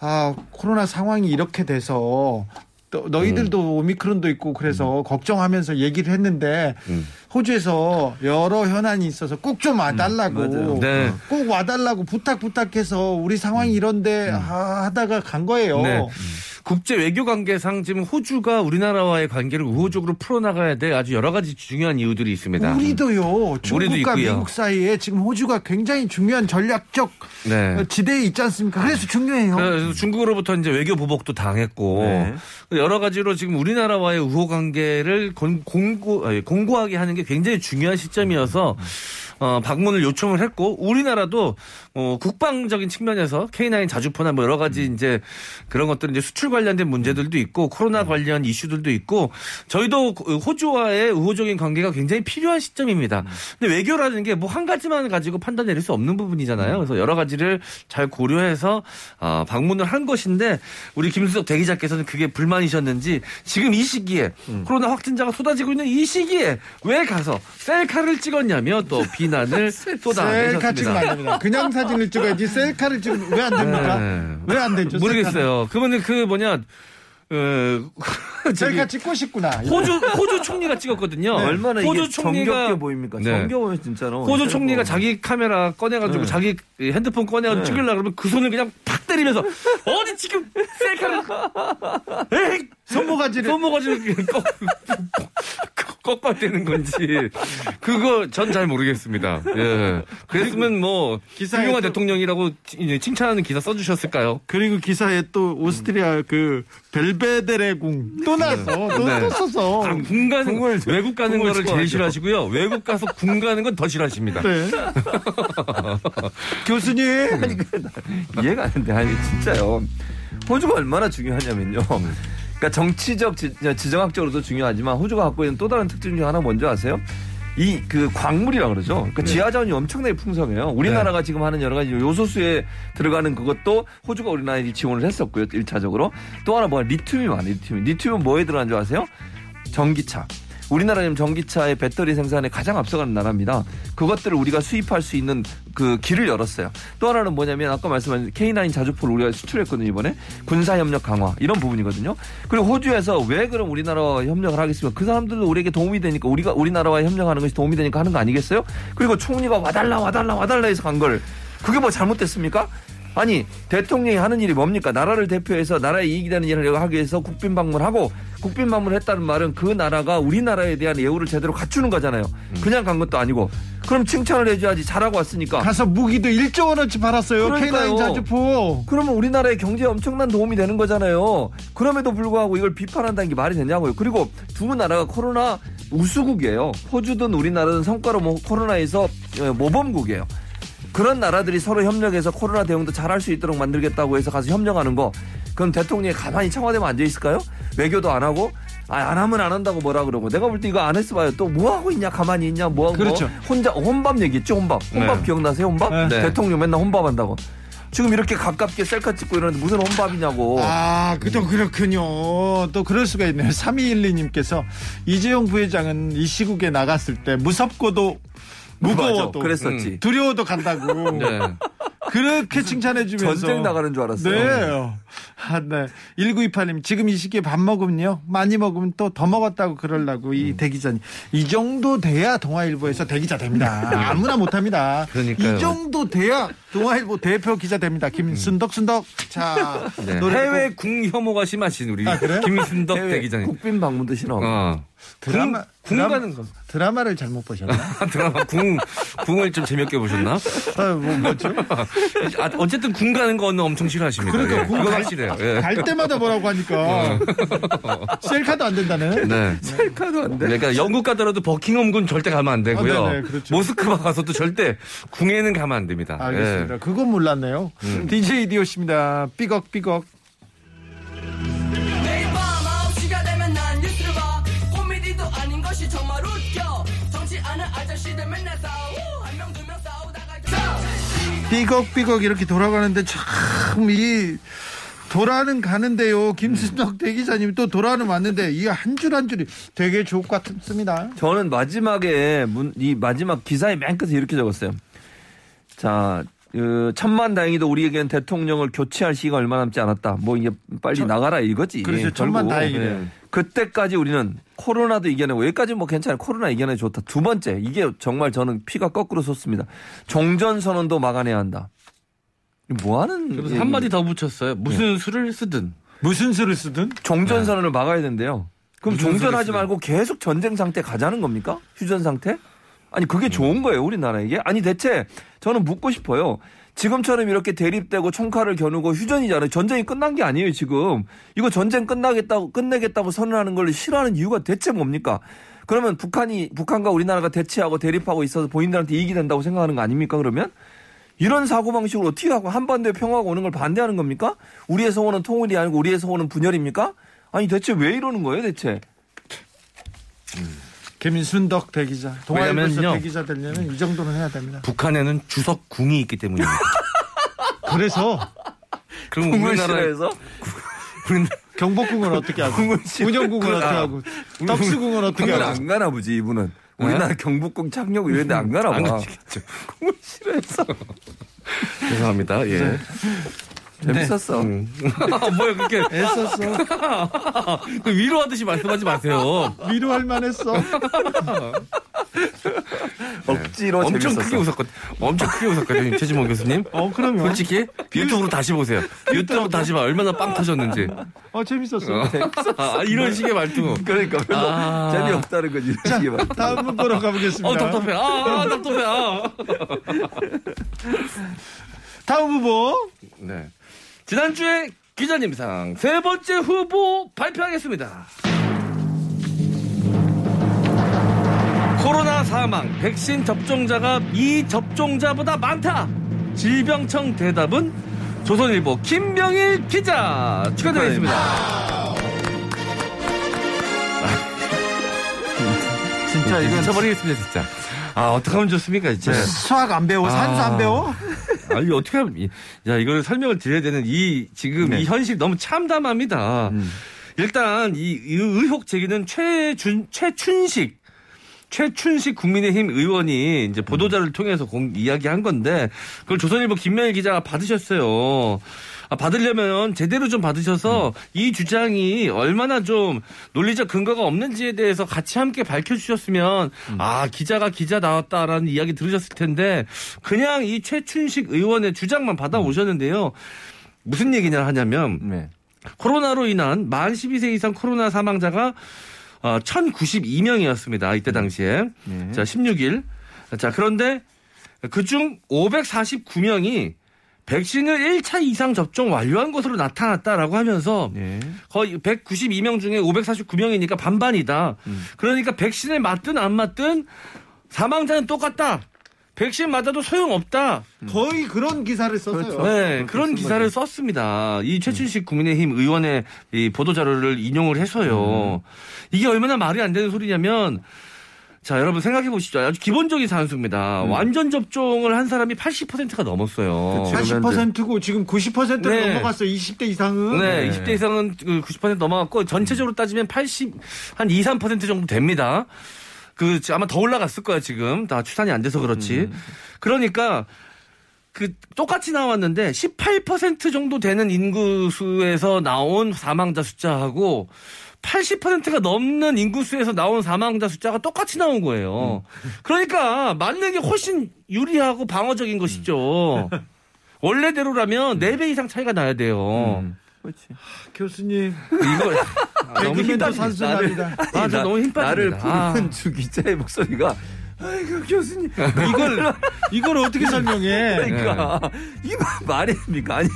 아 코로나 상황이 이렇게 돼서 또 너희들도 음. 오미크론도 있고 그래서 걱정하면서 얘기를 했는데 음. 호주에서 여러 현안이 있어서 꼭 좀 와달라고 맞아요. 네. 꼭 와달라고 부탁 부탁해서 우리 상황이 이런데 아, 하다가 간 거예요. 네. 국제 외교 관계상 지금 호주가 우리나라와의 관계를 우호적으로 풀어나가야 될 아주 여러 가지 중요한 이유들이 있습니다. 우리도요. 중국과 있고요. 미국 사이에 지금 호주가 굉장히 중요한 전략적 네. 지대에 있지 않습니까? 그래서 중요해요. 그래서 중국으로부터 이제 외교 보복도 당했고 네. 여러 가지로 지금 우리나라와의 우호 관계를 공, 공고 공고하게 하는 게 굉장히 중요한 시점이어서 어, 방문을 요청을 했고 우리나라도 어, 국방적인 측면에서 K9 자주포나 뭐 여러 가지 이제 그런 것들 이제 수출 관련된 문제들도 있고 코로나 관련 이슈들도 있고 저희도 호주와의 우호적인 관계가 굉장히 필요한 시점입니다. 근데 외교라는 게 뭐 한 가지만 가지고 판단 내릴 수 없는 부분이잖아요. 그래서 여러 가지를 잘 고려해서 어, 방문을 한 것인데 우리 김수석 대기자께서는 그게 불만이셨는지 지금 이 시기에 코로나 확진자가 쏟아지고 있는 이 시기에 왜 가서 셀카를 찍었냐며 또 비난을 셀카 찍으면 안 쏟아내셨습니다. 됩니다. 그냥 사 진을 찍어야지 셀카를 찍으면 왜 안 됩니까? 네. 왜안 되죠? 모르겠어요. 그러면 그 뭐냐 어, 셀카, 찍고 싶구나. 호주 호주 총리가 찍었거든요. 네. 얼마나 이게 호주 총리가 정겹게 보입니까? 네. 정겨워요 진짜로. 호주 총리가 자기 카메라 꺼내가지고 네. 자기 핸드폰 꺼내가지고 네. 찍으려고 그러면 그 손을 그냥 팍 때리면서 어디 지금 셀카를 에이 손모가지를 손모가지고 꺾 꺾어대는 건지 그거 전 잘 모르겠습니다. 예. 그랬으면 뭐 기사에 훌륭한 또- 대통령이라고 칭찬하는 기사 써주셨을까요? 그리고 기사에 또 오스트리아 그 벨베데레 궁또 나왔어. 또, 네. 또 써서. 아, 궁 가는 궁을 외국 가는 궁을 거를 제일. 싫어하시고요. 외국 가서 궁 가는 건 더 싫어하십니다. 네. 교수님. 이해가 안 돼. 아니 진짜요. 호주가 얼마나 중요하냐면요. 그러니까 정치적 지, 지정학적으로도 중요하지만 호주가 갖고 있는 또 다른 특징 중 하나 뭔지 아세요? 이 그 광물이라 그러죠. 그러니까 지하자원이 엄청나게 풍성해요. 우리나라가 지금 하는 여러 가지 요소수에 들어가는 그것도 호주가 우리나라에 지원을 했었고요. 일차적으로또 하나 뭐야 리튬이 많아요. 리튬이. 리튬은 뭐에 들어가는 줄 아세요? 전기차. 우리나라는 전기차의 배터리 생산에 가장 앞서가는 나라입니다. 그것들을 우리가 수입할 수 있는 그 길을 열었어요. 또 하나는 뭐냐면 아까 말씀하신 K9 자주포를 우리가 수출했거든요 이번에 군사 협력 강화 이런 부분이거든요. 그리고 호주에서 왜 그럼 우리나라와 협력을 하겠습니까? 그 사람들도 우리에게 도움이 되니까 우리가 우리나라와 협력하는 것이 도움이 되니까 하는 거 아니겠어요? 그리고 총리가 와달라 와달라 와달라 해서 간 걸 그게 뭐 잘못됐습니까? 아니 대통령이 하는 일이 뭡니까? 나라를 대표해서 나라에 이익이 되는 일을 하기 위해서 국빈 방문하고 국빈 방문했다는 말은 그 나라가 우리나라에 대한 예우를 제대로 갖추는 거잖아요. 그냥 간 것도 아니고 그럼 칭찬을 해줘야지 잘하고 왔으니까. 가서 무기도 1조 원어치 팔았어요. 그러니까요. K9 자주포. 그러면 우리나라의 경제에 엄청난 도움이 되는 거잖아요. 그럼에도 불구하고 이걸 비판한다는 게 말이 되냐고요. 그리고 두 나라가 코로나 우수국이에요. 호주든 우리나라든 성과로 뭐 코로나에서 어, 모범국이에요. 그런 나라들이 서로 협력해서 코로나 대응도 잘할 수 있도록 만들겠다고 해서 가서 협력하는 거 그럼 대통령이 가만히 청와대만 앉아 있을까요? 외교도 안 하고 아, 안 하면 안 한다고 뭐라 그러고 내가 볼 때 이거 안 했어 봐요. 또 뭐 하고 있냐 가만히 있냐 뭐 하고 그렇죠. 뭐 혼자 혼밥 얘기했죠 혼밥 혼밥 네. 기억나세요 혼밥 네. 대통령 맨날 혼밥 한다고 지금 이렇게 가깝게 셀카 찍고 이러는데 무슨 혼밥이냐고 아, 그또 그렇군요. 또 그럴 수가 있네요. 3212님께서 이재용 부회장은 이 시국에 나갔을 때 무섭고도 무거워도 그랬었지 두려워도 간다고. 네. 그렇게 칭찬해 주면서 전쟁 나가는 줄 알았어요. 네. 아, 네. 1928님 지금 이 시기에 밥 먹으면요. 많이 먹으면 또 더 먹었다고 그러려고 음. 이 대기자님. 이 정도 돼야 동아일보에서 대기자 됩니다. 아무나 못 합니다. 그러니까요. 이 정도 돼야 동아일보 대표 기자 됩니다. 김순덕 순덕. 자, 네. 노래 해외 궁 혐오가 심하신 우리 아? 김순덕 대기자님. 국빈 방문도 싫어. 어. 드라마- 궁, 궁 드라마- 가는 거. 드라마를 잘못 보셨나? 드라마 궁 궁을 좀 재밌게 보셨나? 아, 뭐, 뭐죠? 아, 어쨌든 궁 가는 거는 엄청 싫어하십니다. 그러니까 예. 궁 그거 갈- 확실해요. 예. 갈 때마다 뭐라고 하니까. 셀카도 안 된다네. 네. 셀카도 안 돼. 그러니까 영국 가더라도 버킹엄군 절대 가면 안 되고요. 아, 네네, 그렇죠. 모스크바 가서도 절대 궁에는 가면 안 됩니다. 알겠습니다. 예. 그건 몰랐네요. DJ 디오씨입니다. 삐걱삐걱. 삐걱삐걱 이렇게 돌아가는데 참 이 돌아는 가는데요. 김순덕 대기자님 또 돌아는 왔는데 이 한 줄 한 줄이 되게 좋을 것 같습니다. 저는 마지막에 문, 이 마지막 기사의 맨 끝에 이렇게 적었어요. 자, 그 천만 다행히도 우리에겐 대통령을 교체할 시기가 얼마 남지 않았다. 뭐 이게 빨리 나가라 이거지. 그렇죠. 결국. 천만 다행이네요. 예. 그때까지 우리는 코로나도 이겨내고 여기까지 뭐 괜찮아요. 코로나 이겨내 좋다. 두 번째 이게 정말 저는 피가 거꾸로 솟습니다. 종전 선언도 막아내야 한다. 뭐 하는 얘기- 한마디 더 붙였어요. 무슨 수를 쓰든 무슨 수를 쓰든 종전 선언을 막아야 된대요. 그럼 종전하지 말고 계속 전쟁 상태 가자는 겁니까? 휴전 상태? 아니 그게 좋은 거예요 우리나라에게? 아니 대체 저는 묻고 싶어요. 지금처럼 이렇게 대립되고 총칼을 겨누고 휴전이잖아요. 전쟁이 끝난 게 아니에요 지금. 이거 전쟁 끝나겠다고 끝내겠다고 선언하는 걸 싫어하는 이유가 대체 뭡니까? 그러면 북한이 북한과 우리나라가 대치하고 대립하고 있어서 본인들한테 이익이 된다고 생각하는 거 아닙니까? 그러면 이런 사고 방식으로 어떻게 하고 한반도에 평화가 오는 걸 반대하는 겁니까? 우리의 소원은 통일이 아니고 우리의 소원은 분열입니까? 아니 대체 왜 이러는 거예요 대체? 김순덕 대기자 동아일보에서. 대기자 되려면 이 정도는 해야 됩니다. 북한에는 주석궁이 있기 때문입니다. 그래서 그럼 국물 우리나라 싫어해서 우리 경복궁은 어떻게 하고. 운영궁은 어떻게 하고 덕수궁은 어떻게 국물 하고 안 가나 보지 이분은. 우리나라 경북궁 착륙 이런 데 안 가나 봐. 안 가시겠죠. 국물 싫어해서. 죄송합니다. 예. 재밌었어. 음. 뭐야 그렇게 애썼어 그 위로하듯이 말씀하지 마세요. 위로할 만했어. 억지로 엄청 재밌었어. 크게 웃었거든. 엄청 크게 웃었거든요, 최지봉 교수님. 어 그럼요. 솔직히 유튜브로 다시 보세요. 유튜브로 다시 봐. 얼마나 빵 터졌는지. 어 재밌었어. 아, 이런 식의 말투. 그러니까 별로 아. 재미없다는 거지. 이런 식의 말. 다음 문구로 가보겠습니다. 어 답답해. 아 답답해. 아. 다음 후보 네. 지난주에 기자님상 세 번째 후보 발표하겠습니다. 코로나 사망, 백신 접종자가 미접종자보다 많다. 질병청 대답은 조선일보 김명일 기자 축하드리겠습니다. 진짜 이건 미쳐버리겠습니다 진짜. 아 어떡하면 좋습니까 진짜. 수학 안 배워 산수 안 아. 배워? 아니 어떻게 하면 이- 야 이걸 설명을 드려야 되는 이 지금 네. 이 현실 너무 참담합니다. 음. 일단 이, 이 의혹 제기는 최준 최춘식 최춘식 국민의힘 의원이 이제 보도자를 통해서 공, 이야기한 건데 그걸 조선일보 김명일 기자가 받으셨어요. 아, 받으려면 제대로 좀 받으셔서 이 주장이 얼마나 좀 논리적 근거가 없는지에 대해서 같이 함께 밝혀주셨으면 아 기자가 기자 나왔다라는 이야기 들으셨을 텐데 그냥 이 최춘식 의원의 주장만 받아오셨는데요. 무슨 얘기냐 하냐면 네. 코로나로 인한 만 12세 이상 코로나 사망자가 어, 1,092명이었습니다. 이때 당시에. 네. 자, 16일. 자, 그런데 그중 549명이 백신을 1차 이상 접종 완료한 것으로 나타났다라고 하면서 네. 거의 192명 중에 549명이니까 반반이다. 음. 그러니까 백신을 맞든 안 맞든 사망자는 똑같다. 백신 맞아도 소용없다. 거의 그런 기사를 썼어요. 네, 그런 기사를 썼습니다. 이 최춘식 국민의힘 의원의 이 보도자료를 인용을 해서요. 이게 얼마나 말이 안 되는 소리냐면, 자, 여러분 생각해 보시죠. 아주 기본적인 산수입니다. 완전 접종을 한 사람이 80%가 넘었어요. 그치. 80%고 지금 90%를 네. 넘어갔어요. 20대 이상은. 네, 네. 20대 이상은 그90% 넘어갔고 전체적으로 따지면 80, 한 2, 3% 정도 됩니다. 그 아마 더 올라갔을 거야 지금 다 추산이 안 돼서 그렇지. 그러니까 그 똑같이 나왔는데 18% 정도 되는 인구수에서 나온 사망자 숫자하고 80%가 넘는 인구수에서 나온 사망자 숫자가 똑같이 나온 거예요. 그러니까 맞는 게 훨씬 유리하고 방어적인 것이죠. 원래대로라면 4배 이상 차이가 나야 돼요. 음. 그렇지. 교수님. 이거 아, 너무 개그맨도 힘 산순합니다. 아, 저 너무 힘 나를 빠집니다. 부르는 주 기자의 목소리가 아이고 교수님 이걸 이걸 어떻게 설명해? 그러니까 이거 말이 됩니까? 아니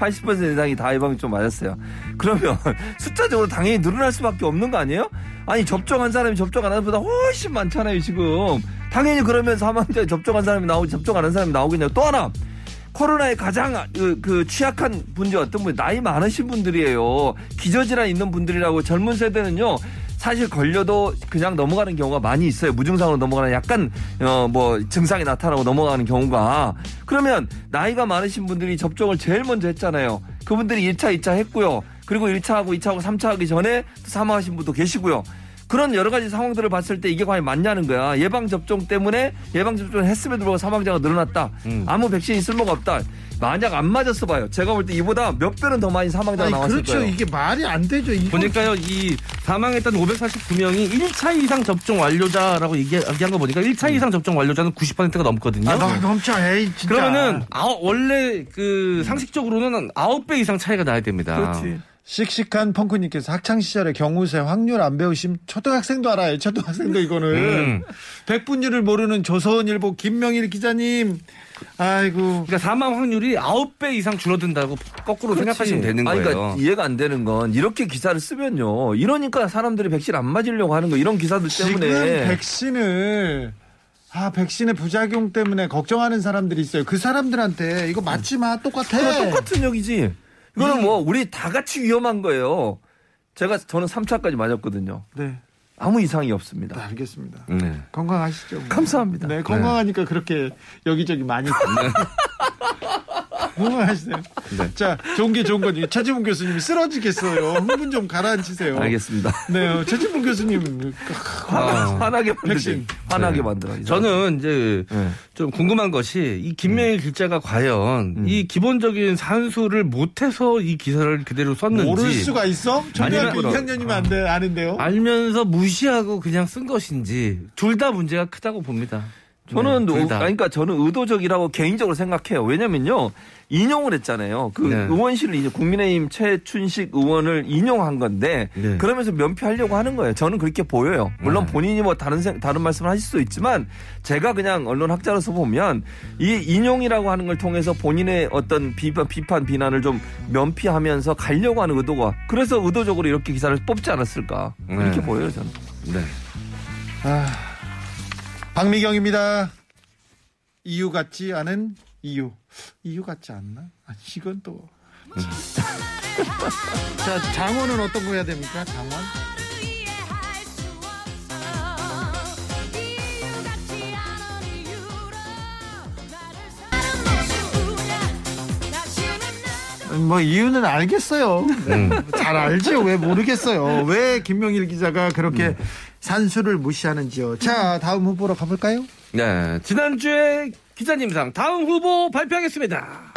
80% 이상이 다 예방접종 맞았어요. 그러면 숫자적으로 당연히 늘어날 수밖에 없는 거 아니에요? 아니 접종한 사람이 접종 안한 사람보다 훨씬 많잖아요 지금. 당연히 그러면 사망자 접종한 사람이 나오지 접종 안 한 사람이 나오겠냐고. 또 하나 코로나에 가장 그, 그 취약한 분들이 어떤 분 나이 많으신 분들이에요. 기저질환 있는 분들이라고 젊은 세대는요. 사실 걸려도 그냥 넘어가는 경우가 많이 있어요. 무증상으로 넘어가는 약간 어 뭐 증상이 나타나고 넘어가는 경우가 그러면 나이가 많으신 분들이 접종을 제일 먼저 했잖아요. 그분들이 1차, 2차 했고요. 그리고 1차하고 2차하고 3차 하기 전에 또 사망하신 분도 계시고요. 그런 여러 가지 상황들을 봤을 때 이게 과연 맞냐는 거야. 예방 접종 때문에 예방 접종을 했음에도 불구하고 사망자가 늘어났다. 음. 아무 백신이 쓸모가 없다. 만약 안 맞았어 봐요. 제가 볼 때 이보다 몇 배는 더 많이 사망자가 아니, 나왔을 그렇죠. 거예요. 이게 말이 안 되죠. 이거 보니까요, 이 사망했던 549명이 1차 이상 접종 완료자라고 얘기- 얘기한 거 보니까 1차 이상 접종 완료자는 90%가 넘거든요. 아, 너, 넘쳐. 에이, 진짜. 그러면은 아홉- 원래 그 상식적으로는 9배 이상 차이가 나야 됩니다. 그렇지. 씩씩한 펑크님께서 학창 시절에 경우세 확률 안 배우심 초등학생도 알아요. 초등학생도 이거는 음. 백분율을 모르는 조선일보 김명일 기자님. 아이고 그러니까 사망 확률이 9배 이상 줄어든다고 거꾸로 생각하시면 되는 아니, 거예요. 그러니까 이해가 안 되는 건 이렇게 기사를 쓰면요. 이러니까 사람들이 백신 안 맞으려고 하는 거 이런 기사들 지금 때문에 백신을 아 백신의 부작용 때문에 걱정하는 사람들이 있어요. 그 사람들한테 이거 맞지 마 똑같아. 똑같은 얘기지. 이거는 뭐 우리 다 같이 위험한 거예요. 제가 저는 3차까지 맞았거든요. 네, 아무 이상이 네, 없습니다. 알겠습니다. 네. 건강하시죠. 감사합니다. 네, 건강하니까 그렇게 여기저기 많이. 건강하시세요. 네. 자, 좋은 게 좋은 거지. 최지문 교수님이 쓰러지겠어요. 흥분 좀 가라앉히세요. 알겠습니다. 네, 어, 최지문 교수님. 화나, 화나게 만들지. 백신. 화나게 네. 만들어. 저는 이제 네. 좀 궁금한 것이 이 김명일 기자가 과연 이 기본적인 산수를 못해서 이 기사를 그대로 썼는지 모를 수가 있어? 초등학교 아니면- 2학년이면 안 돼, 아는데요? 알면서 무시하고 그냥 쓴 것인지 둘 다 문제가 크다고 봅니다. 저는 네. 그러니까 저는 의도적이라고 개인적으로 생각해요. 왜냐면요. 인용을 했잖아요. 그 네. 의원실을 이제 국민의힘 최춘식 의원을 인용한 건데 네. 그러면서 면피하려고 하는 거예요. 저는 그렇게 보여요. 물론 네. 본인이 뭐 다른 생- 다른 말씀을 하실 수도 있지만 제가 그냥 언론 학자로서 보면 이 인용이라고 하는 걸 통해서 본인의 어떤 비판 비판 비난을 좀 면피하면서 가려고 하는 의도가 그래서 의도적으로 이렇게 기사를 뽑지 않았을까 이렇게 네. 보여요 저는. 네. 아, 박미경입니다. 이유 같지 않은 이유. 이유 같지 않나? 아, 이건 또. 자, 장원은 어떤 거 해야 됩니까? 장원? 뭐 이유는 알겠어요. 음. 잘 알죠. 왜 모르겠어요. 왜 김명일 기자가 그렇게 산수를 무시하는지요. 자, 다음 후보로 가볼까요? 네. 지난주에 기자님상 다음 후보 발표하겠습니다.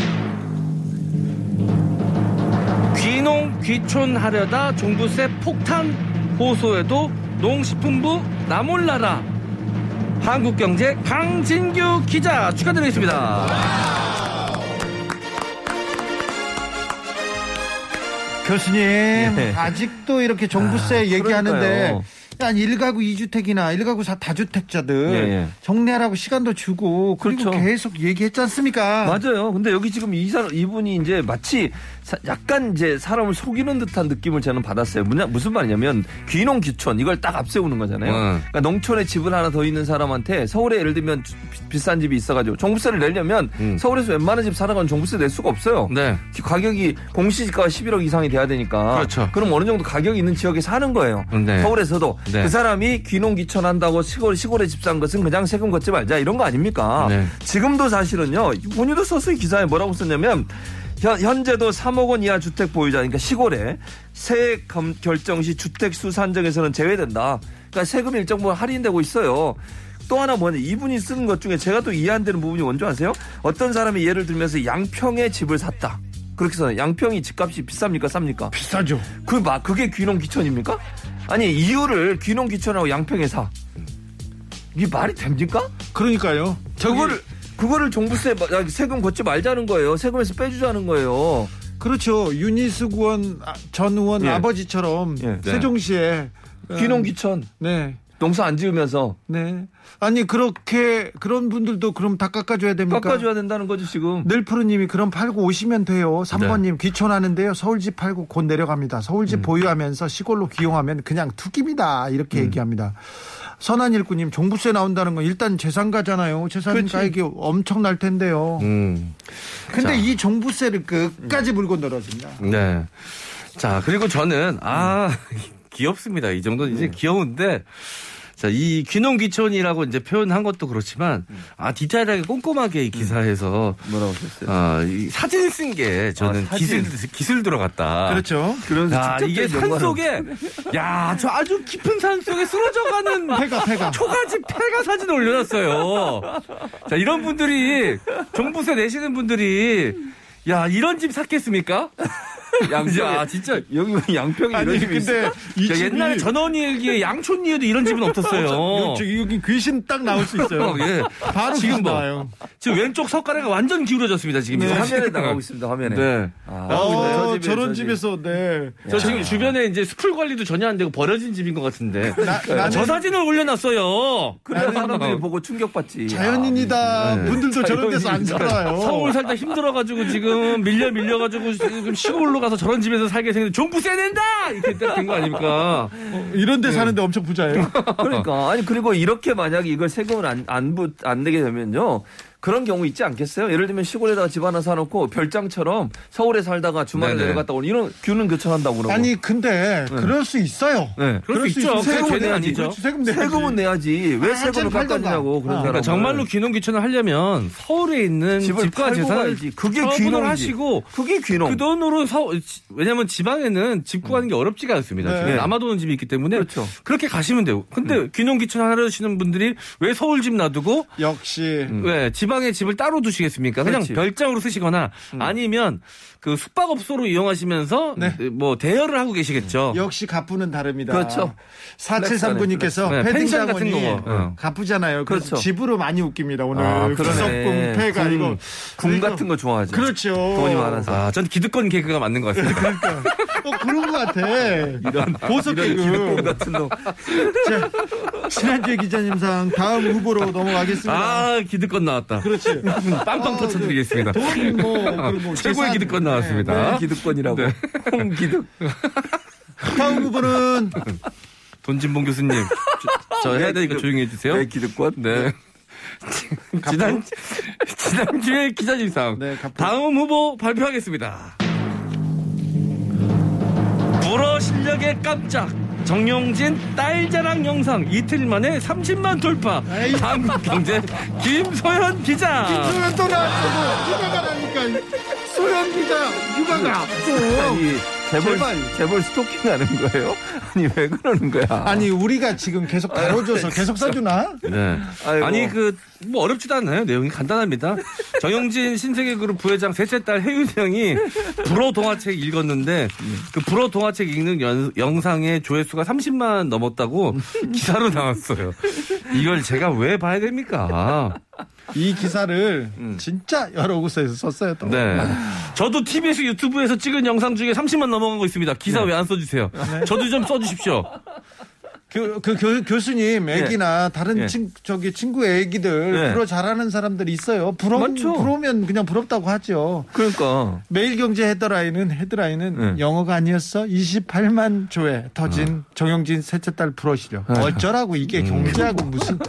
귀농 귀촌하려다 종부세 폭탄 호소에도 농식품부 나몰라라 한국경제 강진규 기자 축하드리겠습니다. 교수님 예. 아직도 이렇게 종부세 아, 얘기하는데 그러니까요. 한 1가구 2주택이나 1가구 다주택자들 예, 예. 정리하라고 시간도 주고 그리고 그렇죠. 계속 얘기했지 않습니까? 맞아요. 근데 여기 지금 이 사람 이분이 이제 마치 사- 약간 이제 사람을 속이는 듯한 느낌을 저는 받았어요. 무슨 무슨 말이냐면 귀농 귀촌 이걸 딱 앞세우는 거잖아요. 음. 그러니까 농촌에 집을 하나 더 있는 사람한테 서울에 예를 들면 주- 비- 비싼 집이 있어가지고 종부세를 내려면 음. 서울에서 웬만한 집 살아가는 종부세 낼 수가 없어요. 네. 가격이 공시지가가 11억 이상이 돼야 되니까. 그렇죠. 럼 어느 정도 가격이 있는 지역에 사는 거예요. 네. 서울에서도 네. 그 사람이 귀농 귀촌한다고 시골 시골에 집 산 것은 그냥 세금 걷지 말자 이런 거 아닙니까? 네. 지금도 사실은요. 본인도 썼어요 기사에 뭐라고 썼냐면 현, 현재도 3억 원 이하 주택 보유자 그러니까 시골에 세액 검- 결정 시 주택 수 산정에서는 제외된다. 그러니까 세금 일정 부분 할인되고 있어요. 또 하나 뭐냐 이분이 쓰는 것 중에 제가 또 이해 안 되는 부분이 뭔지 아세요? 어떤 사람이 예를 들면서 양평에 집을 샀다. 그렇게 써요. 양평이 집값이 비쌉니까 쌉니까? 비싸죠. 그 막 그게 귀농 귀촌입니까? 아니 이유를 귀농 귀촌하고 양평에 사. 이게 말이 됩니까? 그러니까요. 그거를 그거를 종부세 마- 아, 세금 걷지 말자는 거예요. 세금에서 빼주자는 거예요. 그렇죠. 윤희숙 의원 아, 전 의원 예. 아버지처럼 예. 세종시에 귀농 음, 귀촌 네. 농사 안 지으면서 네. 아니 그렇게 그런 분들도 그럼 다 깎아줘야 됩니까? 깎아줘야 된다는 거죠 지금. 늘푸르님이 그럼 팔고 오시면 돼요. 3번님 귀촌하는데요. 서울집 팔고 곧 내려갑니다. 서울집 보유하면서 시골로 기용하면 그냥 투기입니다. 이렇게 얘기합니다. 선한일구님 종부세 나온다는 건 일단 재산가잖아요. 재산 그렇지. 가액이 엄청날 텐데요. 음. 근데 자. 이 종부세를 끝까지 물고 늘어집니다. 네. 자, 그리고 저는, 아, 귀엽습니다. 이 정도는 이제 귀여운데, 자, 이 귀농귀촌이라고 이제 표현한 것도 그렇지만, 아, 디테일하게 꼼꼼하게 이 기사에서, 뭐라고 했어요? 아, 이 사진 쓴 게 저는 아. 기술, 기술 들어갔다. 그렇죠. 그런 야, 이게 산 속에, 야, 저 아주 깊은 산 속에 쓰러져 가는 폐가 폐가. 초가집 폐가 사진 올려놨어요. 자, 이런 분들이, 종부세 내시는 분들이, 야, 이런 집 샀겠습니까? 양평. 야, 진짜. 여기 왜 양평이 아니 이런 집이? 근데 이저 집이 옛날 전원일기에 양촌리에도 이런 집은 없었어요. 여기 여기 귀신 딱 나올 수 있어요. 어, 예. 바로 지금 귀신 뭐. 나와요. 지금 왼쪽 석가래가 완전 기울어졌습니다, 지금. 지금 이거. 화면에 나가고 있습니다. 화면에. 네. 아, 어, 저 집에, 저런 저 집. 집에서 네. 저 지금 주변에 이제 수풀 관리도 전혀 안 되고 버려진 집인 것 같은데. 나, 나는 저 사진을 올려놨어요. 그래야 사람들이 보고 충격받지. 자연인이다 네. 분들도 저런 데서 안 살아요. 서울 살다 힘들어가지고 지금 밀려 밀려가지고 지금 시골로 가서 저런 집에서 살게 생겼는데 종부세 낸다 이렇게 된 거 아닙니까? 이런 데 사는데 엄청 부자예요. 그러니까 아니 그리고 이렇게 만약에 이걸 세금을 안안 안 내게 되면요. 그런 경우 있지 않겠어요? 예를 들면 시골에다가 집 하나 사놓고 별장처럼 서울에 살다가 주말에 네네. 내려갔다 오는 이런 균은 교차한다고 그러고. 아니 근데 그럴 수 있어요. 네. 그럴 수 있죠. 세금은 그게 죄는 내야지. 아니죠. 그렇지, 세금 내야지. 세금은 내야지. 왜 아, 세금을. 깎아주냐고 그런 아, 사람. 그러니까 정말로 귀농 귀촌을 하려면 서울에 있는 집을 집과 재산을 가야지. 그게 처분을 귀농이지. 하시고 그게 귀농. 그 돈으로 서 왜냐면 지방에는 집 구하는 게 어렵지가 않습니다. 네. 지금 남아도는 집이 있기 때문에 그렇죠. 그렇게 가시면 돼요. 근데 귀농 귀촌 하시는 분들이 왜 서울 집 놔두고 역시 왜 지방 에 집을 따로 두시겠습니까? 그냥 그렇지. 별장으로 쓰시거나 아니면 그 숙박업소로 이용하시면서 네. 뭐 대여를 하고 계시겠죠. 역시 가푸는 다릅니다. 그렇죠. 4739님께서 네, 펜션 같은 거. 어. 가쁘잖아요. 그렇죠. 집으로 많이 웃깁니다. 오늘 아. 구석궁 궁, 이거 궁 같은 거 좋아하죠. 그렇죠. 돈이 많아서. 아, 전 기득권 개그가 맞는 것 같습니다. 어, 그런 것 같아. 이런 보석 이런 기득권 개그. 같은 놈. 자, 지난주에 기자님상 다음 후보로 넘어가겠습니다. 아, 기득권 나왔다. 그렇지. 빵빵 터쳐드리겠습니다. 돈이 뭐, 그런 거 최고의 재산. 기득권 나 왔습니다. 기득권이라고. 네. 홍기득. 다음 후보는 돈진봉 교수님. 저, 저 해야 되니까 조용히 해주세요. 네, 기득권. 네. 지난, 지난주에 기자님상. 네. 다음 후보 발표하겠습니다. 불어 실력의 깜짝. 정용진 딸 자랑 영상 이틀 만에 30만 돌파. 에이. 한국경제 김소연 기자. 소연 또 나왔어. 휴가 가라니까. 소연 기자 휴가가. 또. 아니, 재벌, 제발. 재벌 스토킹 하는 거예요? 아니, 왜 그러는 거야? 아니 우리가 지금 계속 다뤄줘서 계속 써주나? 네. 아이고. 아니 그 뭐 어렵지도 않아요. 내용이 간단합니다. 정영진 신세계그룹 부회장 셋째 딸 혜윤이 형이 불어 동화책 읽었는데 그 불어 동화책 읽는 연- 영상의 조회수가 30만 넘었다고 기사로 나왔어요. 이걸 제가 왜 봐야 됩니까? 이 기사를 진짜 여러 곳에서 썼어요. 또. 네. 저도 TBS 유튜브에서 찍은 영상 중에 30만 넘어가고 있습니다. 기사 왜안 써주세요? 저도 좀 써주십시오. 그, 그 교, 교수님 애기나 다른 예. 친, 저기 친구 애기들 예. 불어 잘하는 사람들이 있어요. 부러, 맞죠. 부러우면 그냥 부럽다고 하죠. 그러니까. 매일경제 헤드라인은 헤드라인은 예. 영어가 아니었어. 28만 조회 터진 정영진 셋째 딸 불어시려. 어쩌라고 이게 경제하고 무슨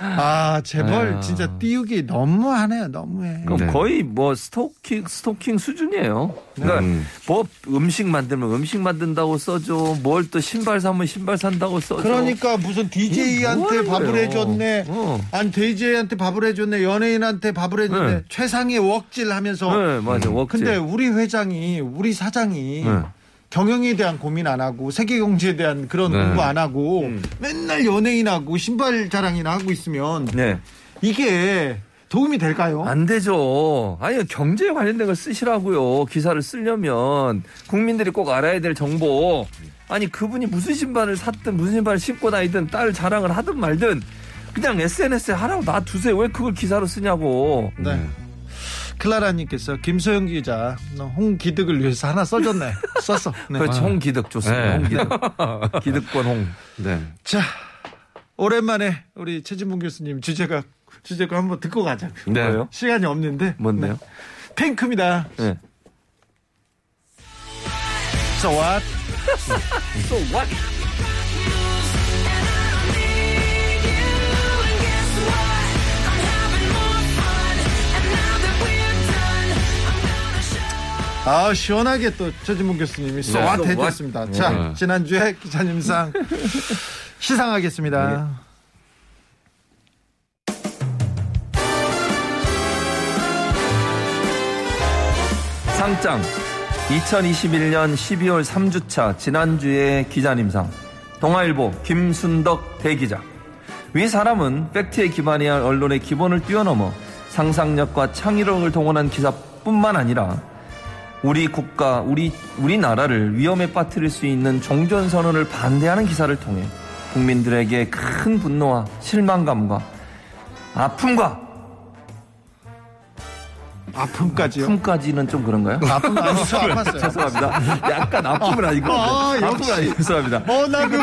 아 제발 아. 진짜 띄우기 너무하네요. 너무해. 그럼 네. 거의 뭐 스토킹 스토킹 수준이에요. 그러니까 음. 뭐 음식 만들면 음식 만든다고 써줘. 뭘 또 신발 사면 신발 산다고 써줘. 그러니까 무슨 DJ한테 밥을 해줬네. 어. 아니 DJ한테 밥을 해줬네. 연예인한테 밥을 해줬네. 네. 최상의 wok질 하면서. 네, 맞아. wok. 근데 우리 회장이 우리 사장이 네. 경영에 대한 고민 안 하고 세계 경제에 대한 그런 네. 공부 안 하고 음. 맨날 연예인하고 신발 자랑이나 하고 있으면 네. 이게 도움이 될까요? 안 되죠. 아니 경제에 관련된 걸 쓰시라고요. 기사를 쓰려면 국민들이 꼭 알아야 될 정보. 아니 그분이 무슨 신발을 샀든 무슨 신발을 신고 다니든 딸 자랑을 하든 말든 그냥 SNS에 하라고 놔두세요. 왜 그걸 기사로 쓰냐고. 네. 클라라님께서 김소영 기자 너 홍기득을 위해서 하나 써줬네. 썼어. 네. 그렇죠. 홍기득 좋습니다. 네. 홍기득. 기득권 홍. 네. 자 오랜만에 우리 최진봉 교수님 주제가 주제가 한번 듣고 가자. 네. 뭐예요? 시간이 없는데. 뭔데요? 네. 핑크입니다. 네. So what? So what? 아 시원하게 또 최진봉 교수님이 what so what? 해줬습니다. 자 네. 지난주에 기자님상 시상하겠습니다. 상장 2021년 12월 3주차 지난주의 기자님상 동아일보 김순덕 대기자 위 사람은 팩트에 기반해야 할 언론의 기본을 뛰어넘어 상상력과 창의력을 동원한 기사뿐만 아니라 우리 국가, 우리 우리나라를 위험에 빠뜨릴 수 있는 종전 선언을 반대하는 기사를 통해 국민들에게 큰 분노와 실망감과 아픔과 아픔까지요. 아픔까지는 좀 그런가요? 아픔 아니. 죄송합니다. 약간 아픔은 아니고 아, 아픔은. 아니고 죄송합니다. 어나 그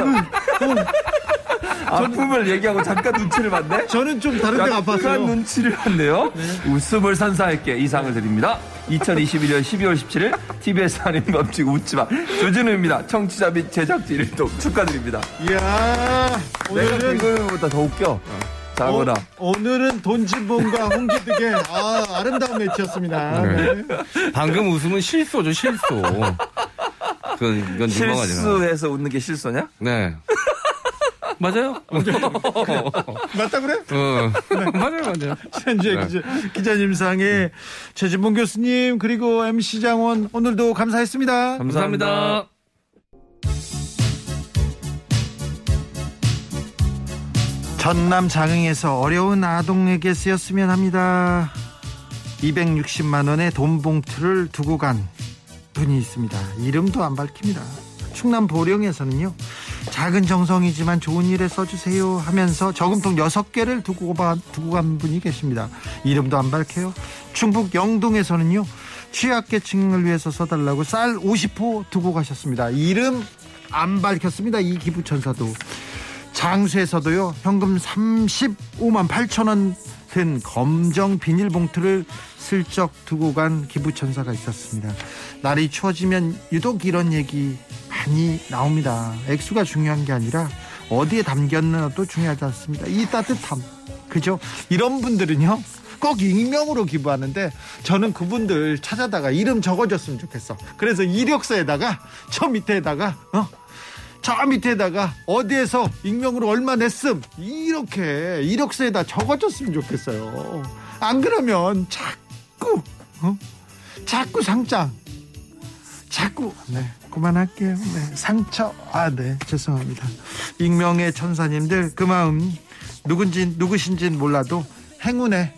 아픔을 얘기하고 잠깐 눈치를 봤네. 저는 좀 다른 데가 아팠어요. 눈치를 봤네요. 웃음을 선사할게 이 상을 드립니다. 2021년 12월 17일 TBS 한인 법칙 웃지마 조진우입니다. 청취자 및 제작진 일동 축하드립니다. 이야 내가 오늘은 개그보다 더 웃겨. 자거나. 어, 오늘은 돈지봉과 홍기득의 아, 아름다운 매치였습니다. 네. 방금 웃음은 실소죠, 실소. 그건, 이건. 실수해서 웃는 게 실소냐? 네. 맞아요? 맞다 그래? 어. 맞아요, 맞아요. 현재 네. 기자, 기자 님상의 최진봉 교수님 그리고 MC 장원 오늘도 감사했습니다. 감사합니다. 전남 장흥에서 어려운 아동에게 쓰였으면 합니다. 260만 원의 돈 봉투를 두고 간 분이 있습니다. 이름도 안 밝힙니다. 충남 보령에서는요. 작은 정성이지만 좋은 일에 써주세요 하면서 저금통 6개를 두고, 가- 두고 간 분이 계십니다. 이름도 안 밝혀요. 충북 영동에서는요. 취약계층을 위해서 써달라고 쌀 50호 두고 가셨습니다. 이름 안 밝혔습니다. 이 기부천사도. 장수에서도요 현금 35만 8천 원 든 검정 비닐봉투를 슬쩍 두고 간 기부천사가 있었습니다. 날이 추워지면 유독 이런 얘기 많이 나옵니다. 액수가 중요한 게 아니라 어디에 담겼느냐도 중요하지 않습니다. 이 따뜻함 그죠? 이런 분들은요 꼭 익명으로 기부하는데 저는 그분들 찾아다가 이름 적어줬으면 좋겠어. 그래서 이력서에다가 저 밑에다가 어 저 밑에다가 어디에서 익명으로 얼마 냈음 이렇게 이력서에다 적어줬으면 좋겠어요. 안 그러면 자꾸 어? 자꾸 상장 자꾸 네 그만할게요. 네 상처 아 네 죄송합니다. 익명의 천사님들 그 마음 누군지 누구신지는 몰라도 행운에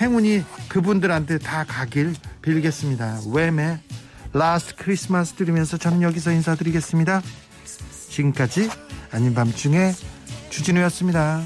행운이 그분들한테 다 가길 빌겠습니다. Wham의 Last Christmas 들으면서 저는 여기서 인사드리겠습니다. 지금까지 아닌 밤중에 주진우였습니다.